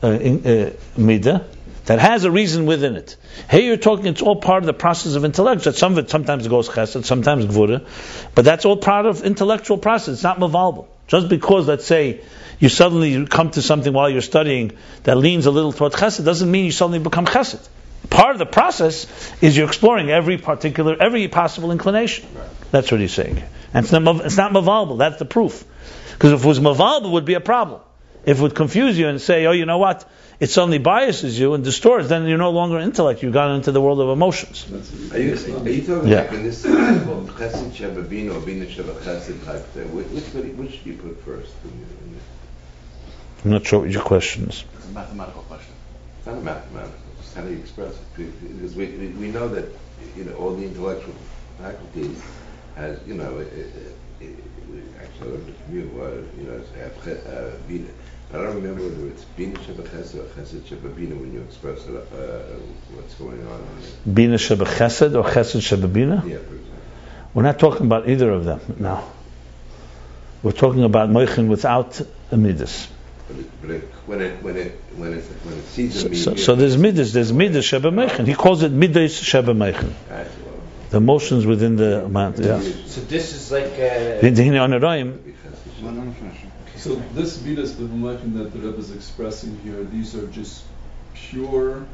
uh, in, uh, midah that has a reason within it. Here you're talking; it's all part of the process of intellect. That some of it sometimes goes chesed, sometimes gvura, but that's all part of intellectual process. It's not mavalbal. Just because, let's say, you suddenly come to something while you're studying that leans a little toward chesed, doesn't mean you suddenly become chesed. Part of the process is you're exploring every particular, every possible inclination. That's what he's saying. And it's not, it's not mavalbal. That's the proof. Because if it was mavalbal, it would be a problem. If it would confuse you and say, oh, you know what? It suddenly biases you and distorts, then you're no longer intellect. You've gone into the world of emotions. Are you, are you talking Yeah. like in this example, Chesed Sheba or Bina Sheba Chesed type thing? Which, which, which do you put first? in the- in the- I'm not sure what your question is. It's a mathematical question. It's not a mathematical, just how do you express it? Because we, we, we know that, you know, all the intellectual faculties has, you know, it, it, it, we actually learned from you, uh, you know, it's have che- Bina. But I don't remember whether it's Bina Sheba Chesed or Chesed Sheba Bina when you express it, uh, what's going on. in Bina sheba chesed or chesed sheba bina? Yeah, for example. We're not talking about either of them now. We're talking about moichin without a midas. But, it, but it, when it when it when it when it sees So, the so, so there's midas, there's midas sheba meichin. He calls it midas sheba meichin. The motions within the amount. Yeah. So this is like uh, So this Vidas B'Malakim that the Rebbe is expressing here, these are just pure,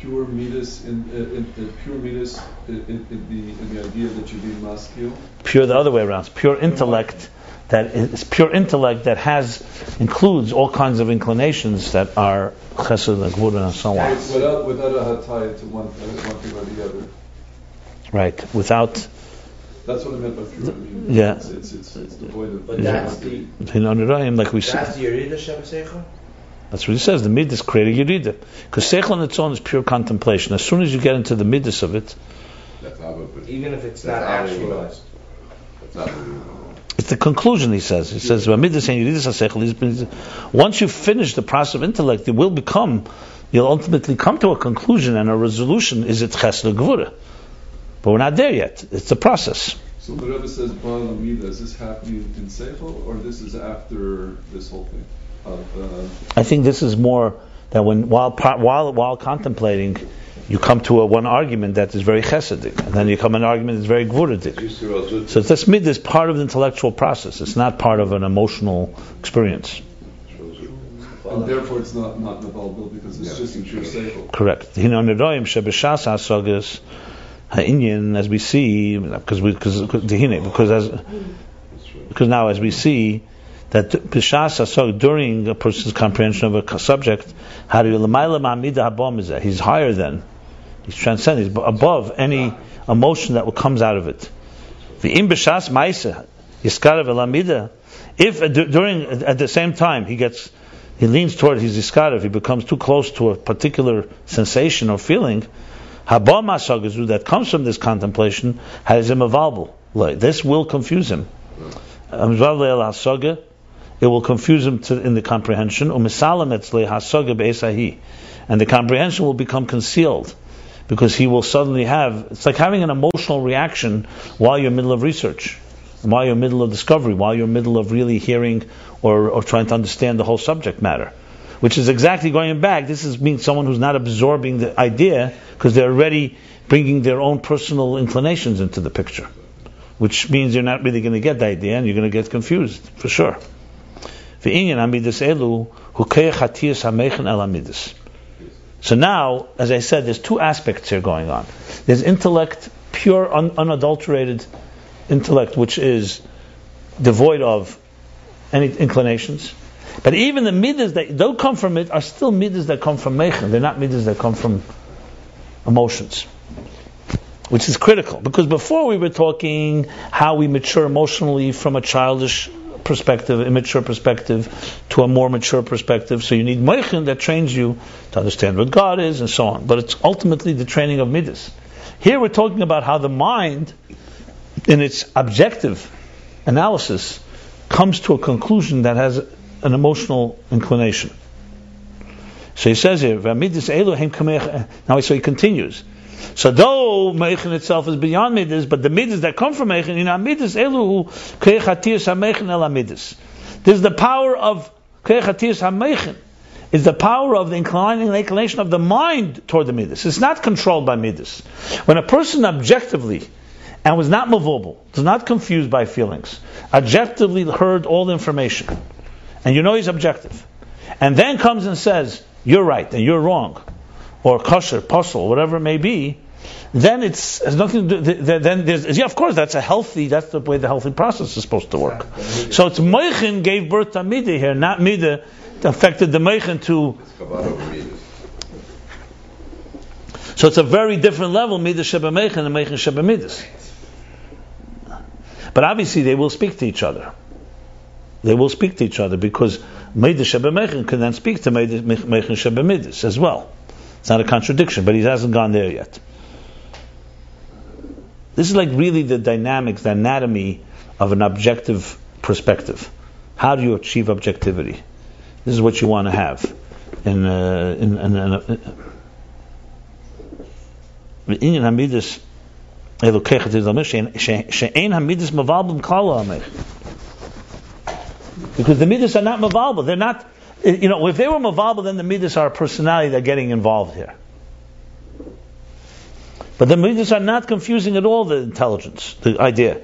pure Midas in, in, in pure Midas in, in, in the in the idea that you're being maskil. pure the other way around. It's pure intellect that is pure intellect that has includes all kinds of inclinations that are chesed and gvura and so on. Without without a hatay to one, one thing or the other. Right. Without That's what I meant by pure. I mean, Yeah. it's, it's, it's, it's devoid of. But that's the the like we that's the Yerida Sheba That's what he says. The midas create a yerida because seichel on its own is pure contemplation. As soon as you get into the midas of it, Even if it's not actualized. it's the conclusion. He says. He says midas and yeridas seichel once you finish the process of intellect, it will become. You'll ultimately come to a conclusion and a resolution. Is it chesed or gvura? But we're not there yet. It's the process. So the Rebbe says, Baal Amida, is this happening in Seichel or this is after this whole thing? Of, uh, I think this is more that when while while while contemplating, you come to a, one argument that is very chesedic, and then you come to an argument that's very gvuridic. So So this mid is part of the intellectual process. It's not part of an emotional experience. and therefore it's not, not Naval because it's Yeah, just in pure sure. Seichel. Correct. Ha'inyan, as we see, because we because because as because now as we see that b'shas hasag during a person's comprehension of a subject, he's higher than he's transcendent, he's above any emotion that comes out of it. V'im b'shas ma'isa yiskarav. If uh, du- during at the same time he gets he leans toward his iskarav, he becomes too close to a particular sensation or feeling. Habam hasagazu that comes from this contemplation has him available. This will confuse him. It will confuse him to, in the comprehension. And the comprehension will become concealed because he will suddenly have. It's like having an emotional reaction while you're in the middle of research, while you're in the middle of discovery, while you're in the middle of really hearing or, or trying to understand the whole subject matter. Which is exactly going back. This is means someone who's not absorbing the idea because they're already bringing their own personal inclinations into the picture which means you're not really going to get the idea and you're going to get confused for sure. So now, as I said, there's two aspects here going on. There's intellect, pure, un- unadulterated intellect, which is devoid of any inclinations. But even the midas that don't come from it are still midas that come from mechen. They're not midas that come from emotions. which is critical because before we were talking how we mature emotionally from a childish perspective, immature perspective, to a more mature perspective. So you need moichin that trains you to understand what God is and so on. But it's ultimately the training of midas. Here we're talking about how the mind, in its objective analysis, comes to a conclusion that has an emotional inclination. So he says here, now so he continues. So though Meichin itself is beyond Midas, but the Midas that come from Meichin, in Midas Elu Sameichin El Midas. This is the power of Krechatir Sameichin. Is the power of the inclining inclination of the mind toward the Midas. It's not controlled by Midas. When a person objectively and was not movable, was not confused by feelings, objectively heard all the information, and you know he's objective, and then comes and says, You're right and you're wrong or kosher, puzzle, whatever it may be, then it's has nothing to do. Then there's yeah, of course, that's a healthy. That's the way the healthy process is supposed to work. So it's moichin gave birth to midah here, not midah affected the moichin to. So it's a very different level, midah sheba meichin and meichin sheba midas. But obviously, they will speak to each other. They will speak to each other because midah sheba meichin can then speak to meichin sheba midas as well. It's not a contradiction, but he hasn't gone there yet. This is like really the dynamics, the anatomy of an objective perspective. How do you achieve objectivity? This is what you want to have. In, uh, in, in, in, in hamidus because the midas are not mavalba. They're not eh, you know, if they were Mavalba, then the Midas are a personality that are getting involved here. But the Midas are not confusing at all the intelligence, the idea.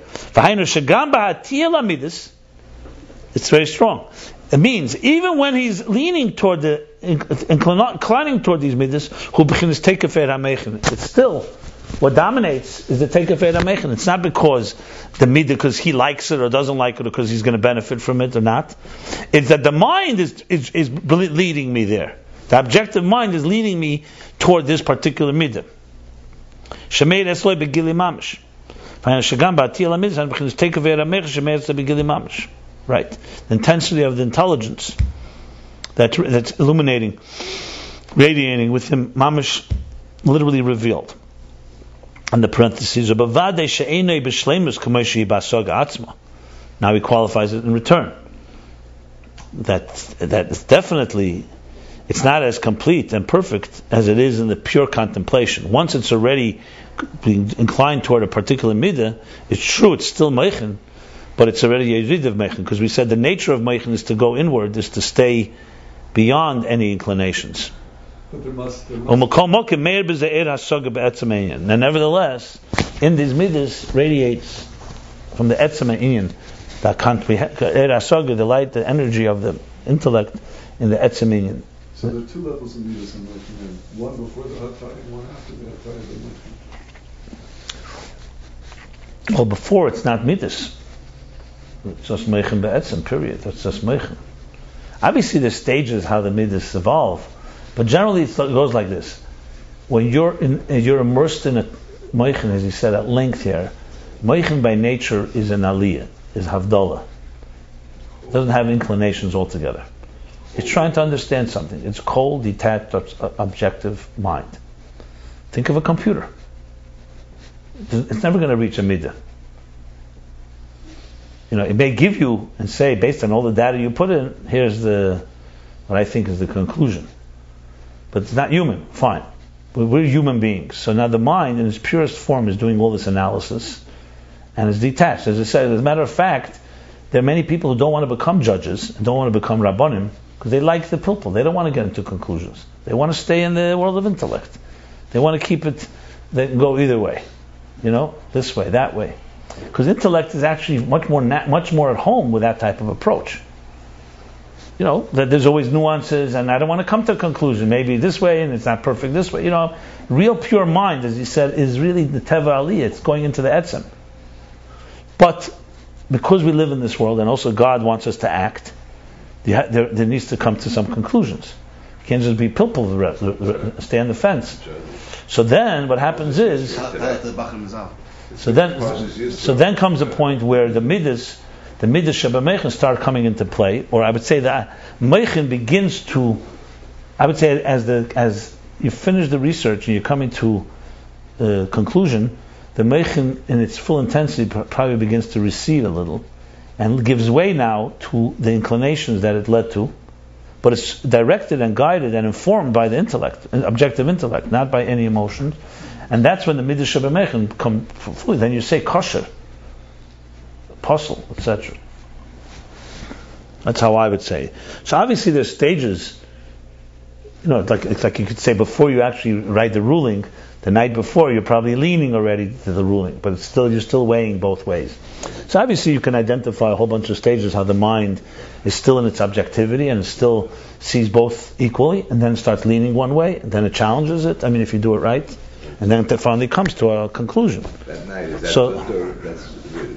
It's very strong. It means even when he's leaning toward the inclining toward these midas, it's still what dominates is the take of Eramechin. It's not because the midah, because he likes it or doesn't like it, or because he's going to benefit from it or not. It's that the mind is, is, is leading me there. The objective mind is leading me toward this particular midah. Shemeir esloi begili mamish. Right. The intensity of the intelligence that, that's illuminating, radiating with him, mamish, literally revealed and the parentheses. Now he qualifies it in return. That that is definitely it's not as complete and perfect as it is in the pure contemplation. Once it's already inclined toward a particular midah, it's true it's still meichin, but it's already a rid of meichin because we said the nature of meichin is to go inward, is to stay beyond any inclinations. And nevertheless, in these midas radiates from the etzem inyan, that er the light, the energy of the intellect in the etzem inyan. So there are two levels of midas in one before the Hatayim, one after the Hatayim. Well, before it's not midas. It's just meichin be'etzem, period. That's just meichin. Obviously, the stages how the midas evolve. But generally, it goes like this: when you're in, you're immersed in a moichin, as he said at length here, moichin by nature is an aliyah, is havdalah. It doesn't have inclinations altogether. It's trying to understand something. It's cold, detached, uh, objective mind. Think of a computer. It's never going to reach a midah. You know, it may give you and say, based on all the data you put in, here's the what I think is the conclusion but it's not human. Fine. But we're human beings. So now the mind, in its purest form, is doing all this analysis and is detached. As I said, as a matter of fact, there are many people who don't want to become judges and don't want to become rabbonim because they like the pilpul. They don't want to get into conclusions. They want to stay in the world of intellect. They want to keep it. They can go either way, you know, this way, that way, because intellect is actually much more na- much more at home with that type of approach you know, that there's always nuances, and I don't want to come to a conclusion. Maybe this way, and it's not perfect this way. You know, real pure mind, as he said, is really the teva aliyah. It's going into the etzem. But because we live in this world, and also God wants us to act, there, there needs to come to some conclusions. You can't just be pilpul, stay on the fence. So then what happens is, Tell tell it to the Bachram Mazal. so then, so then comes a point where the midas, the midas shabamechin start coming into play, or I would say that mechin begins to, I would say as the as you finish the research and you're coming to a uh, conclusion, the mechin in its full intensity probably begins to recede a little, and gives way now to the inclinations that it led to, but it's directed and guided and informed by the intellect, objective intellect, not by any emotions. And that's when the midrash shabamechin come fully. Then you say kosher, apostle, etc. That's how I would say. So obviously there's stages. You know, like like you could say before you actually write the ruling, the night before you're probably leaning already to the ruling, but it's still you're still weighing both ways. So obviously you can identify a whole bunch of stages how the mind is still in its objectivity and still sees both equally, and then starts leaning one way, and then it challenges it. I mean, if you do it right, and then it finally comes to a conclusion. That night, is that So- Zutta, that's,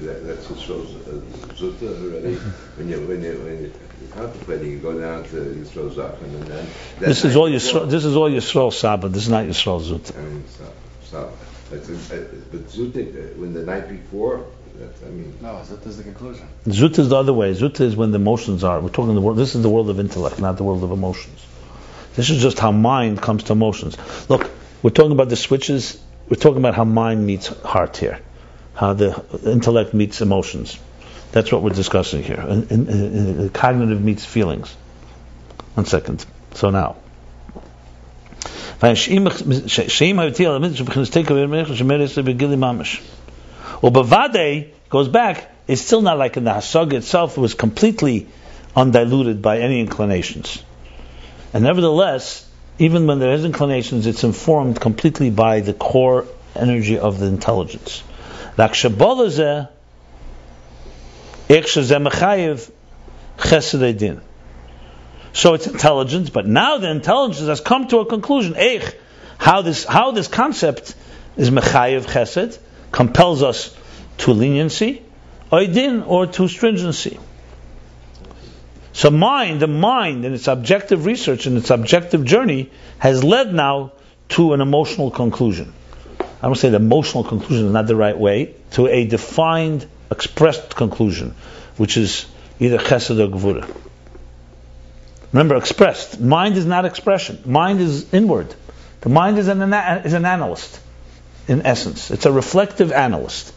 that, that's what shows uh, Zutta already, when you, when you, when you're contemplating, you go down to Yisroel Zachan, and then... that This is all before- Yisrael, this is all Yisrael Saba. This is not Yisrael Zut. I mean, so, so, it's, uh, but Zutta, uh, when the night before, that's, I mean, No, that is the conclusion. Zut is the other way. Zut is when the emotions are. We're talking the world. This is the world of intellect, not the world of emotions. This is just how mind comes to emotions. Look, we're talking about the switches. We're talking about how mind meets heart here, how the intellect meets emotions. That's what we're discussing here. And, and- and- cognitive meets feelings. One second. So now. Well, Bavade goes back, it's still not like in the Hasag itself, it was completely undiluted by any inclinations. And nevertheless, even when there is inclinations, it's informed completely by the core energy of the intelligence. So it's intelligence, but now the intelligence has come to a conclusion. How this how this concept is mechayev chesed compels us to leniency, or to stringency. So mind, the mind in its objective research and its objective journey has led now to an emotional conclusion. I don't say the emotional conclusion is not the right way, to a defined, expressed conclusion, which is either chesed or gvura. Remember, expressed. Mind is not expression. Mind is inward. The mind is an, is an analyst, in essence. It's a reflective analyst.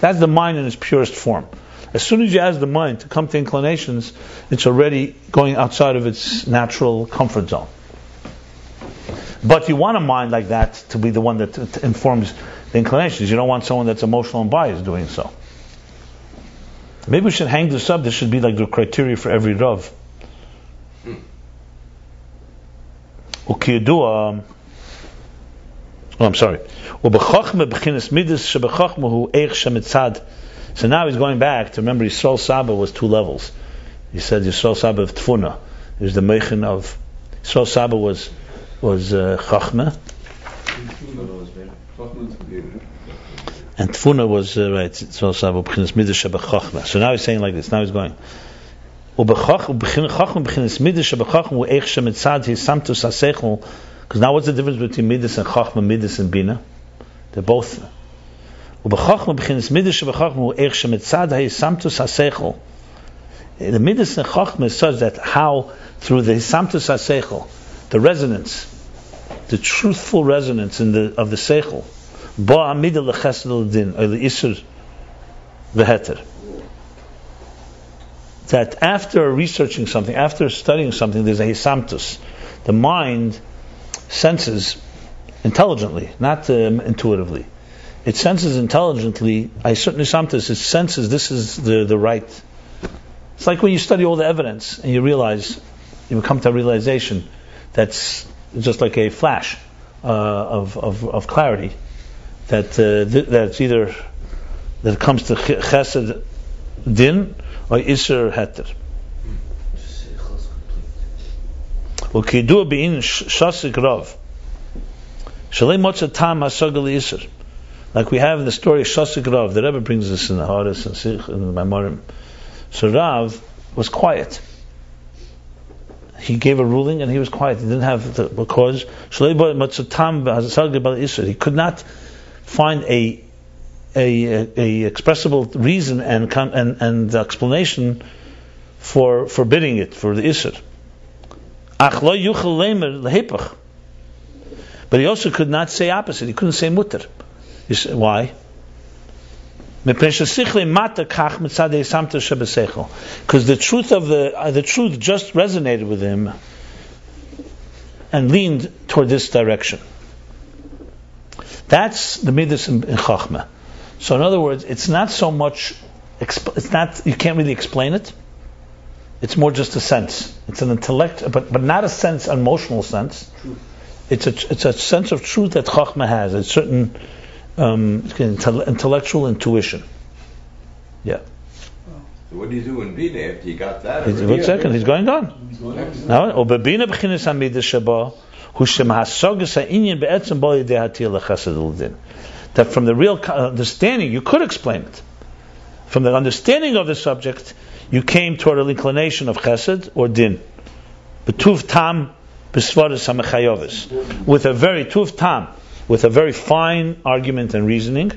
That's the mind in its purest form. As soon as you ask the mind to come to inclinations, it's already going outside of its natural comfort zone. But you want a mind like that to be the one that t- t- informs the inclinations. You don't want someone that's emotional and biased doing so. Maybe we should hang this up. This should be like the criteria for every Rav. וכידוע, oh, I'm sorry, ובחוכמה בחינס מידס שבחוכמה הוא איך שמצד. so now he's going back to remember Yisrael Saba was two levels. He said Yisrael Saba of Tfuna. Was the mechin of Yisrael Saba was was uh, Chachma, and Tfuna was uh, right. Yisrael Saba b'chinas midas shebachachma. So now he's saying like this. Now he's going. Because now what's the difference between midas and chachma, midas and bina? They're both. The midas and chachma is that how through the hisamtus hasechel, the resonance, the truthful resonance in the of the seichel, ba amida or the isur veheter that after researching something, after studying something, there's a hisamtus. The mind senses intelligently, not um, intuitively It senses intelligently. I certainly hisamtus. It senses this is the, the right. It's like when you study all the evidence and you realize, you come to a realization that's just like a flash uh, of, of, of clarity. That uh, th- that's either that it comes to ch- chesed din or Isser Heter. וכידוע בעין שסיק רב, שלא מוצא טעם הסוגל לאיסר. Like we have the story of Shasik Rav, the Rebbe brings this in the Haris and Sikh and the. So Rav was quiet. he gave a ruling and he was quiet. He didn't have the because he could not find a a, a expressible reason and and and explanation for forbidding it for the isser. But he also could not say opposite. He couldn't say mutter. Why? Because the truth of the uh, the truth just resonated with him and leaned toward this direction. That's the midas in, in Chachma. So in other words, it's not so much. It's not. You can't really explain it. It's more just a sense. It's an intellect, but but not a sense, an emotional sense. It's a it's a sense of truth that Chachma has. A certain um, intellectual intuition. Yeah. What do you do in Bina after you got that? He's, one second, he's going on. He's going on. Or Bina shem ha'inyan be'etzem. That from the real understanding, you could explain it. From the understanding of the subject, you came toward an inclination of chesed or din. B'tuv tam b'svaris. With a very tuv tam with a very fine argument and reasoning.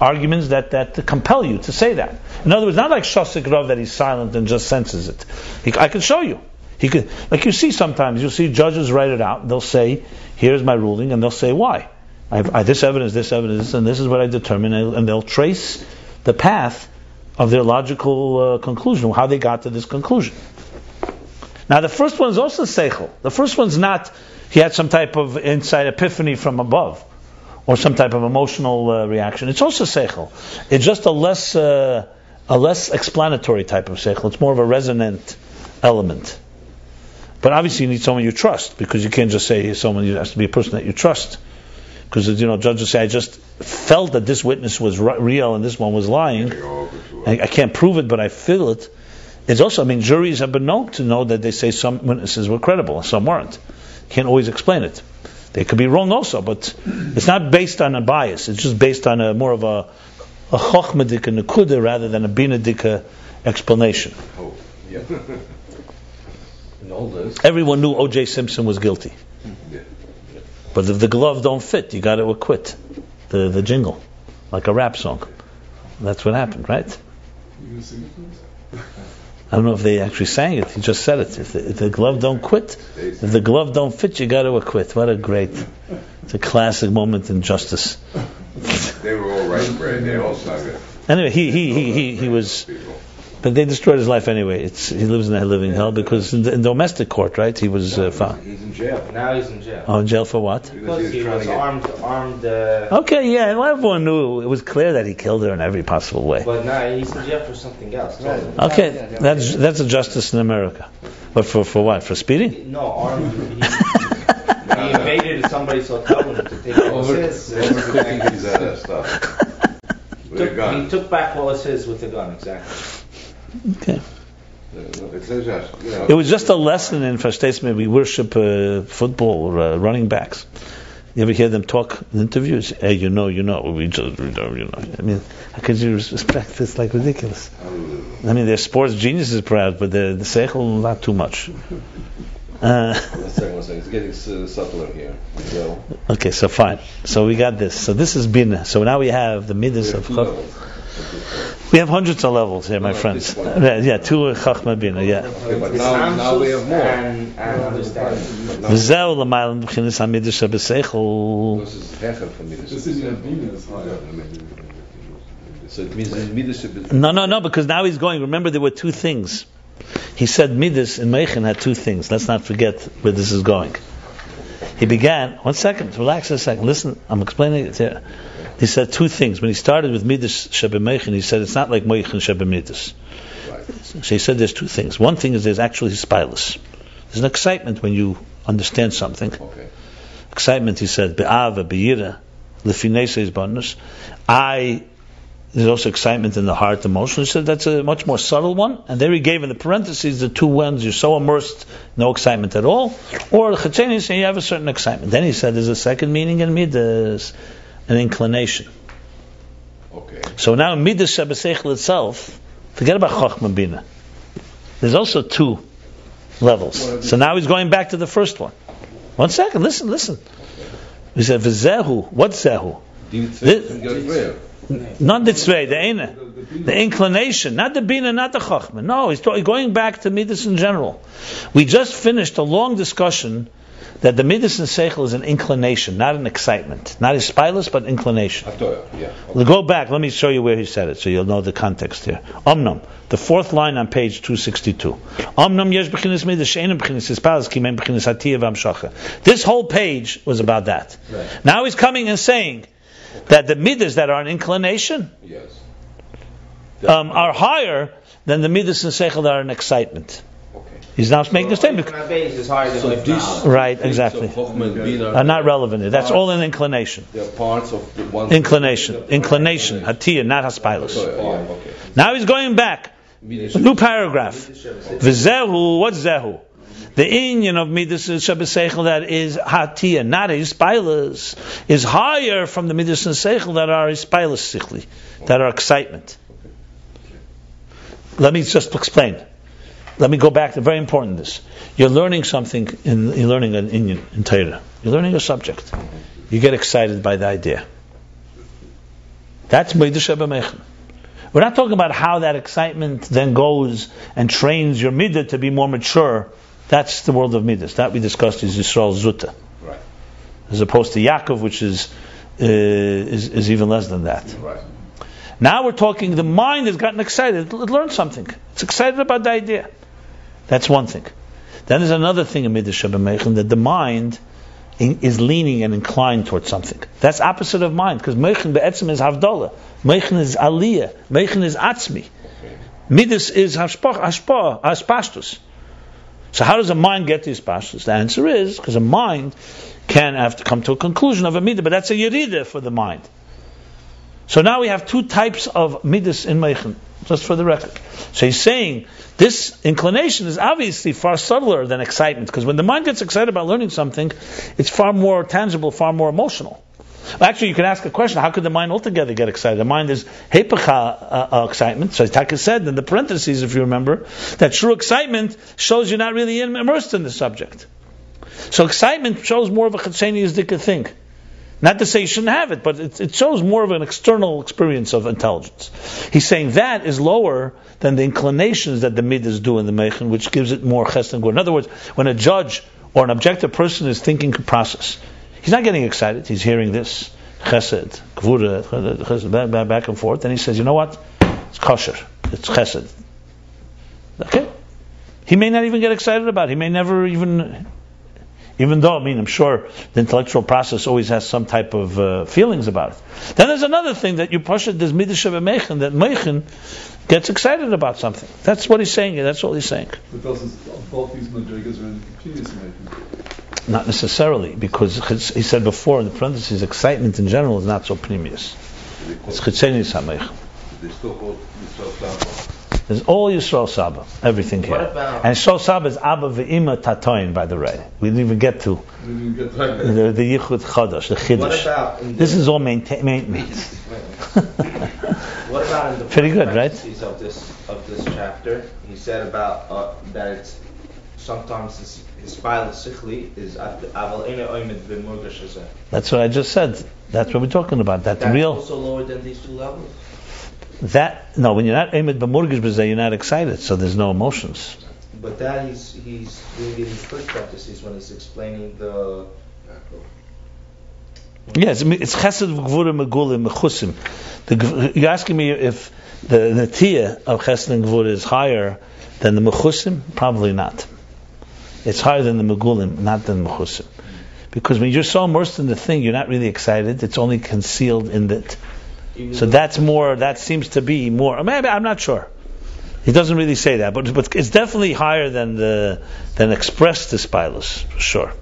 Arguments that, that compel you to say that. In other words, not like Shosik Rav that he's silent and just senses it. He, I can show you. He could, like you see sometimes, you'll see judges write it out. They'll say, "Here's my ruling," and they'll say, "Why?" I have, I, this evidence, this evidence, and this is what I determine, and, and they'll trace the path of their logical uh, conclusion, how they got to this conclusion. Now, the first one is also seichel. The first one's not he had some type of inside epiphany from above, or some type of emotional uh, reaction. It's also seichel. It's just a less uh, a less explanatory type of seichel. It's more of a resonant element. But obviously, you need someone you trust because you can't just say someone. It has to be a person that you trust. Because you know, judges say, "I just felt that this witness was real and this one was lying. I, I can't prove it, but I feel it." It's also, I mean, juries have been known to know that they say some witnesses were credible and some weren't. Can't always explain it. They could be wrong also, but it's not based on a bias. It's just based on a more of a a chochmadik and a kuda rather than a binadika uh, explanation. Oh, yeah. In all this, Everyone knew O.J. Simpson was guilty, yeah. but if the glove don't fit, you got to acquit the the jingle, like a rap song. That's what happened, right? You gonna sing it for us? I don't know if they actually sang it. He just said it. If the, if the glove don't quit, if the glove don't fit, you got to acquit. What a great! It's a classic moment in justice. They were all right, Brad. They all sung it. Anyway, he he he he, he was. But they destroyed his life anyway. It's he lives in a living hell because in, in domestic court, right? He was uh, found. He's in jail. Now he's in jail. Oh, in jail for what? Because he trying was to get- armed, armed, uh, Okay, yeah, well, everyone knew it was clear that he killed her in every possible way. but now he's in jail for something else. totally. Okay, that's that's a justice in America, but for for what? For speeding? No, armed. He, he invaded somebody's hotel room to take what was Over, his. overcooking his uh, stuff. With a Took, he took back what was his with the gun, exactly. Okay. It's just, you know. It was just a lesson in Verstehst we worship uh, football or uh, running backs. You ever hear them talk in interviews? Hey, you know, you know, we just, we don't, you know. I mean, how could you respect this? Like ridiculous. I mean, they're sports geniuses, perhaps, but the seichel not too much. Uh, one second, one second. It's getting subtler here. So, okay, so fine. So we got this. So this is bina. So now we have the midas of have two chach. levels. We have hundreds of levels here, my no, friends. Yeah, yeah, two Chachma Bina, yeah. yeah but now, now we have more. And, and V'zeu l'maylam b'chinis ha'midish. This is Hecher for Midish. This is So it means Midas. No, no, no, because now he's going. Remember, there were two things. He said Midas and meichin had two things. Let's not forget where this is going. He began. One second, relax a second. Listen, I'm explaining it here. He said two things. When he started with Midas Shebe Meichen, he said it's not like Meichen Shebe Midas. Right. So he said there's two things. One thing is there's actually spilus. There's an excitement when you understand something. Okay. Excitement, he said, be'ava, be'ira, lefineses bonus. I, there's also excitement in the heart, emotion. He said that's a much more subtle one. And there he gave in the parentheses the two ones, you're so immersed, no excitement at all. Or the chachenis, you have a certain excitement. Then he said there's a second meaning in midas, an inclination. Okay. So now midas shebesechel itself, forget about chochma bina. there's also two levels. So now he's going back to the first one. One second, listen, listen. He said, "V'zehu." What's zehu? Din This- tzvei Gavreya. Not the tzvei, the ene, the inclination, not the bina, not the chachma. No, he's going back to midas in general. We just finished a long discussion that the midas and seichel is an inclination, not an excitement, not a spilus, but inclination. Atoya, yeah. We'll go back. Let me show you where he said it, so you'll know the context here. Omnam, the fourth line on page 262. Omnam yesh b'chinas midas she'enim b'chinas ispalas ki men b'chinas hatiyah v'amshacha. This whole page was about that. Right. Now he's coming and saying that the midas that are an inclination Yes. um, are higher than the midas and seichel that are an excitement. Okay. He's now making a statement. Oifen HaBeis is higher So this Right, exactly. of Chochmah and Bina Are not relevant. That's all an inclination. Parts of the one. Inclination. Inclination. Hatiyah, not haspilus. Oh, Atoya, yeah, okay. Now he's going back. A new paragraph. V'zehu, what's zehu? The inyan of midas shabaseichel that is hatiyah, not ispilus, is higher from the midas and seichel that are ispilus sichli, that are excitement. Let me just explain. Let me go back to very important this. You're learning something in you're learning an inyan in Torah. You're learning a subject. You get excited by the idea. That's midas. We're not talking about how that excitement then goes and trains your midah to be more mature. That's the world of midas. That we discussed is Yisrael Zuta. Right. As opposed to Yaakov, which is, uh, is, is even less than that. Right. Now we're talking, the mind has gotten excited. It learned something. It's excited about the idea. That's one thing. Then there's another thing in Midas Shabbat that the mind in, is leaning and inclined towards something. That's opposite of mind, because Meichen be'etzim is Havdalah. Meichen is Aliyah. Meichen is Atzmi. Midas is Hashpashtus. So how does a mind get to Hashpashtus? The answer is, because a mind can have to come to a conclusion of a midah, but that's a yerida for the mind. So now we have two types of midas in Meichen, just for the record. So he's saying this inclination is obviously far subtler than excitement, because when the mind gets excited about learning something, it's far more tangible, far more emotional. Actually, you can ask a question: How could the mind altogether get excited? The mind is hepecha uh, uh, excitement. So Taka said in the parentheses, if you remember, that true excitement shows you're not really immersed in the subject. So excitement shows more of a chetzenius thing. Not to say you shouldn't have it, but it, it shows more of an external experience of intelligence. He's saying that is lower than the inclinations that the midas do in the meichen, which gives it more chesed and good. In other words, when a judge or an objective person is thinking process, he's not getting excited. He's hearing this chesed, gvura, chesed, back and forth, and he says, you know what? It's kosher. It's chesed. Okay. He may not even get excited about it. He may never even even though, I mean, I'm sure the intellectual process always has some type of uh, feelings about it. Then there's another thing that you push it, there's midah sheba meichen, that meichen gets excited about something. That's what he's saying. That's all he's saying. But both these madrigas are in continuous. Not necessarily, because he said before in the parentheses, excitement in general is not so premious. It's chitzenius hameichen. They still call Yisrael Saba. There's all Yisrael Saba, everything here. And Yisrael Saba is Abba ve'ima tatoin, by the way. We didn't even get to We didn't get the, the Yichud Chadash, the Chiddush. This is all maintain, maintenance. what about in the Pretty good, right? of this of this chapter? He said about uh, that it's sometimes his his sichli is aval ene oimed b'murgash hazeh. That's what I just said. That's what we're talking about. That That's real, also lower than these two levels. That, no, when you're not aimed b'murgish b'zeh, you're not excited, so there's no emotions. But that he's he's doing it in his first parentheses when he's explaining the Yes, it's chesed v'gvura megulim mechusim. You're asking me if the natiyah of chesed and gvura is higher than the mechusim? Probably not. It's higher than the megulim, not than mechusim. Because when you're so immersed in the thing, you're not really excited. It's only concealed in it. So that's more. That seems to be more. Maybe I'm not sure. He doesn't really say that, but but it's definitely higher than the than expressed dispilus, for sure.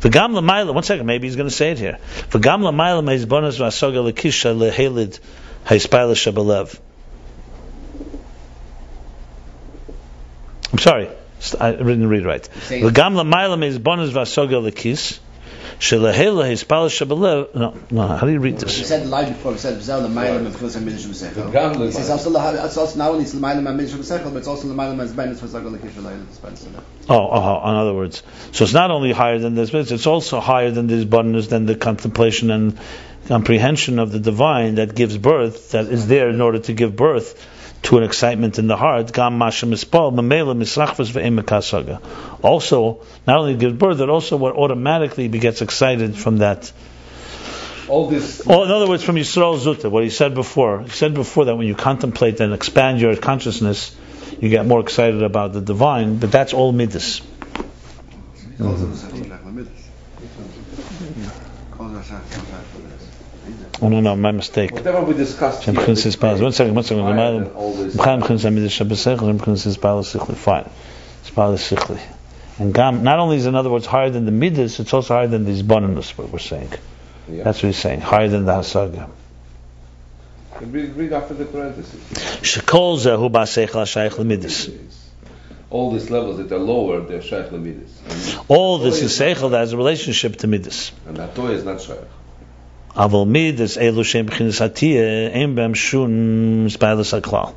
V'gam l'mayla. One second, maybe he's going to say it here. V'gam l'mayla meizbonas v'asoga lekisha lehelid haispilus shabalev. I'm sorry, I didn't read right. V'gam l'mayla meizbonas v'asoga lekis Shelahela hispal shabalev. No, no. How do you read We this? said line before, we said B'zel l'maylam of Chilus HaMidrash B'sechel. Gam He says also, laha- it's also not only it's l'maylam HaMidrash B'sechel, but it's also l'maylam HaZbenis for Zagol L'kish V'layla Dispenser. Oh, oh, oh, in other words, so it's not only higher than this, but it's also higher than this abundance, than the contemplation and comprehension of the divine that gives birth, that is there in order to give birth to an excitement in the heart. Gam masha mispal, mamela misrachvas ve'em. Also, not only gives birth, but also what automatically gets excited from that. All this. Oh, in other words, from Yisrael Zuta, what he said before. He said before that when you contemplate and expand your consciousness, you get more excited about the divine, but that's all midas. Oh no, no, no, my mistake. Whatever we discussed here. Chins is Paz. One second, one second. higher L'mayla- than all this. M'chaim Chins Hamid Shabbosech, Shem Chins is Paz Fine. It's Paz Sichli. And Gam, not only is in other words higher than the midas, it's also higher than these bonus, what we're saying. Yeah. That's what he's saying. Higher than the hasaga. Read, read after the parentheses. Shekol zehu ba'seichel ha'shayich l'midas. All these levels that are lower, they're shaykh lemidis. All this is seichel that has a relationship to midas. and that toy is not shaykh. Aval midas elu shem b'chinas hatiyah, ein b'em shun spailas haklal.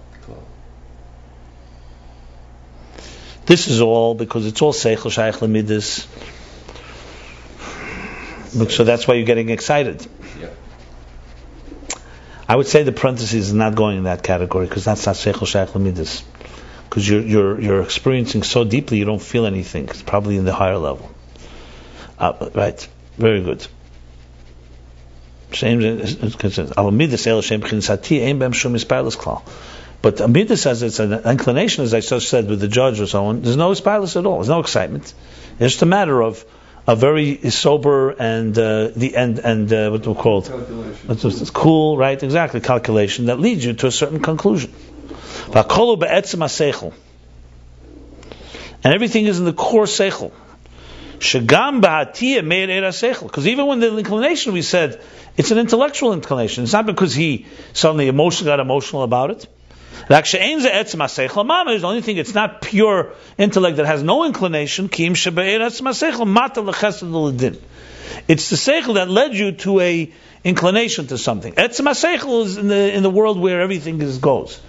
This is all because it's all seichel shayich l'midas. So that's why you're getting excited. Yeah. I would say the parentheses is not going in that category because that's not seichel shayich l'midas. Because you're, you're, you're experiencing so deeply you don't feel anything. It's probably in the higher level. Uh, right. Very good. Same Al midas el shem chinsati ein bem shum ispailas klal. But a midas says it's an inclination, as I just said with the judge or so on. There's no ispailas at all. There's no excitement. It's just a matter of a very sober and uh, the end and uh, what do we call it? Calculation. It's, it's cool, right? Exactly, calculation that leads you to a certain conclusion. V'akolu be'etzem ha'seichel. And everything is in the core seichel. Shagam ba'atiyah meir era seichel. Because even when the inclination, we said, it's an intellectual inclination. It's not because he suddenly emotionally got emotional about it. Like she'ein ze etzem ha'seichel is the only thing, it's not pure intellect that has no inclination. Kim shebe'er etzem ha'seichel mata l'chesed l'ledin. It's the seichel that led you to a inclination to something. Etzem ha'seichel is in the in the world where everything is goes,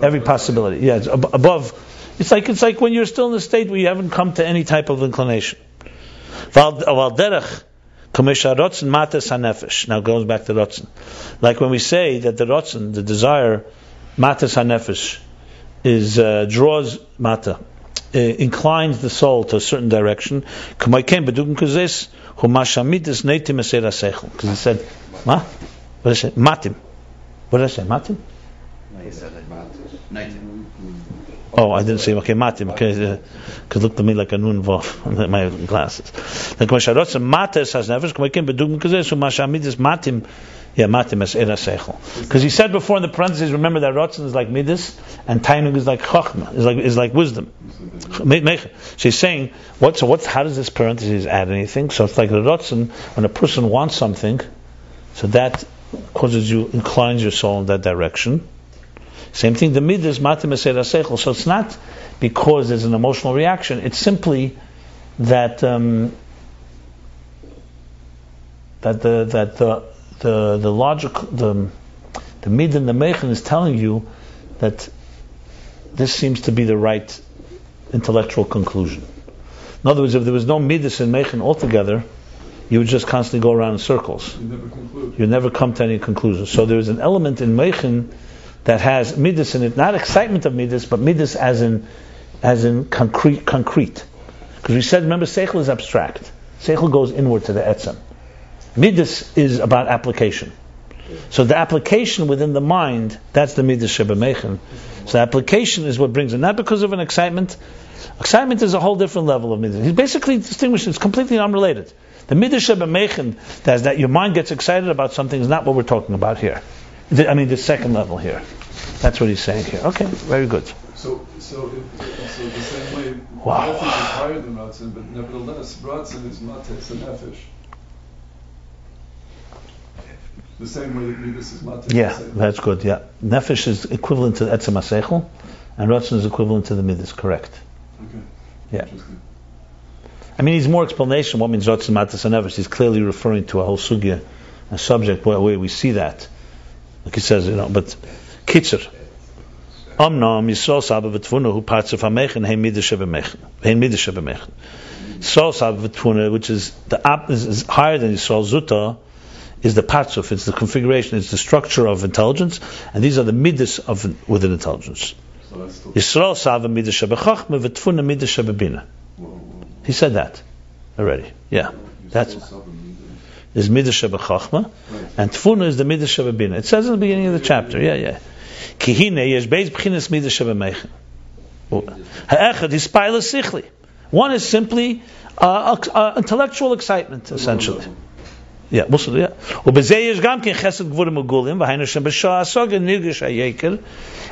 every possibility. Yeah, it's ab- above. It's like it's like when you're still in the state where you haven't come to any type of inclination. Val derech kamisha rotzen matas hanefesh. Now goes back to rotzen. Like when we say that the rotzen, the desire, matas hanefesh, is uh, draws mata, inclines the soul to a certain direction. Because he said, ma, what did I say? Matim. What did I say? Matim. He said it. Nineteen. Oh, I didn't say okay, matim. Okay, because looked to me like a nun vav my glasses. Like masharotz mates has nefesh k'maykim bedugim kazes umashamidis matim. Yeah, matim es era seichel. Because he said before in the parentheses, remember that rotzen is like midis and tainug is like chachma, is like is like wisdom. Me- mech- So he's saying, what? So what? How does this parentheses add anything? So it's like the rotzen when a person wants something, so that causes you inclines your soul in that direction. Same thing, the midas matim seichel. So it's not because there's an emotional reaction. It's simply that um, that the that the the the logic the the mid and the mechen is telling you that this seems to be the right intellectual conclusion. In other words, if there was no midas and mechen altogether, you would just constantly go around in circles You never conclude. you never come to any conclusion. So there is an element in Meichin that has midas in it, not excitement of midas, but midas as in as in concrete concrete. Because we said, remember, seichel is abstract. Seichel goes inward to the etzem. Midas is about application. So the application within the mind, that's the midas sheba meichin. So application is what brings it, not because of an excitement. Excitement is a whole different level of midas. He's basically distinguished. It's completely unrelated. The midas sheba meichin, that's that your mind gets excited about something, is not what we're talking about here. The- I mean, the second level here. That's what he's saying here. Okay, very good. So, so, if, so the same way, Wow. Nefesh is higher than Ratzin, but nevertheless, Ratzin is Mates and Nefesh. The same way that Midas is Mates. Yeah, that's good. Yeah, nefesh is equivalent to etzem hasechel, and ratzon is equivalent to the midas. Correct. Okay. Yeah. I mean, he's more explanation what means Ratzon Matas and Nefesh. He's clearly referring to a whole sugya, a subject where, where we see that. Like he says, you know, but Kitzer. Amnam Yisrael Saba V'Tvuna who parts of Hamechen Hein Midah Shebemechen. Hein Midah Shebemechen. Yisrael Saba V'Tvuna, which is the is, is higher than Yisrael Zuta, is the patzuf, it's the configuration, it's the structure of intelligence, and these are the midas of within intelligence. Yisrael Saba V'Tvuna Midah Shebebina. Whoa, whoa. He said that already. Yeah, that's is Midah Shebechachma, Right. and Tfuna is the Midah Shebebina. It says in the beginning of the chapter. Yeah, yeah. Kihine yesh beis b'chinas Midah Shebemechen. Ha'echad is spaila sichli. One is simply uh, uh, intellectual excitement, essentially. Yeah, Muslim, yeah. ובזה יש גם כן חסד גבורים וגולים, והיינו שבשעה הסוגה נרגש היקר.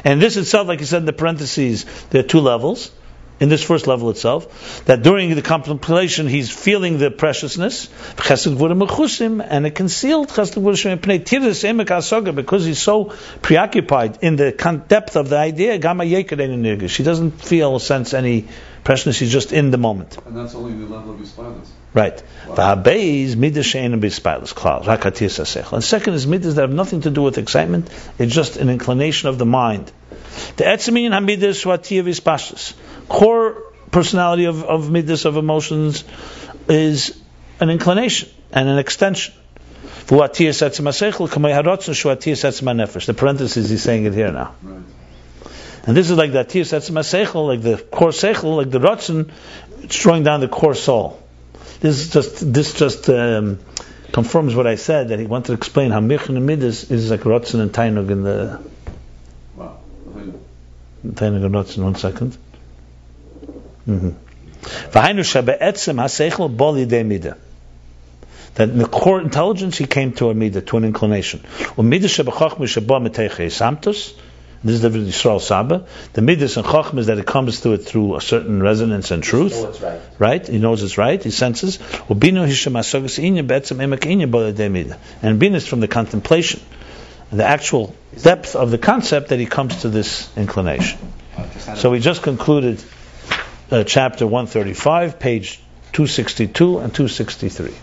And this itself, like he said in the parentheses, there are two levels. In this first level itself, that during the contemplation he's feeling the preciousness, chesed gvurim mechusim, and a concealed chesed gvurim pnei tiris emek hasoga, because he's so preoccupied in the depth of the idea, gama yeker ein nirgish. He doesn't feel, sense any preciousness, he's just in the moment. And that's only the level of his violence. Right. V'habei midas she'enim b'spailas klal, rak hatiyas. And second is midas that have nothing to do with excitement. It's just an inclination of the mind. The etzeminian hamidas huatiyah v'spashtus. Core personality of, of midas of emotions is an inclination and an extension. V'huatiyas etzem hasechel kamei harotzen shuatiyas etzem. The parenthesis he's saying it here now. Right. And this is like that tiyas etzem hasechel, like the core sechel, like the rotzen, it's drawing down the core soul. This is just this just um, confirms what I said that he wanted to explain how Michin and Midas is like Rotzen and Tainug in the. Tainug and Rotzen. One second. Mm-hmm. V'hainu shebe'etzem haseichel bo lidei. That in the core intelligence he came to a midah, to an inclination. U'midah shebechachma sheba meteichei samtus. This is the Yisrael Saba. The midas and chachma is that it comes to it through a certain resonance and truth. It's right. right? He knows it's right. He senses. Ubinu hishem asogas inya betzem emek inya boladei midah. And bin is from the contemplation, the actual depth of the concept that he comes to this inclination. So we just concluded uh, chapter 135, page 262 and 263.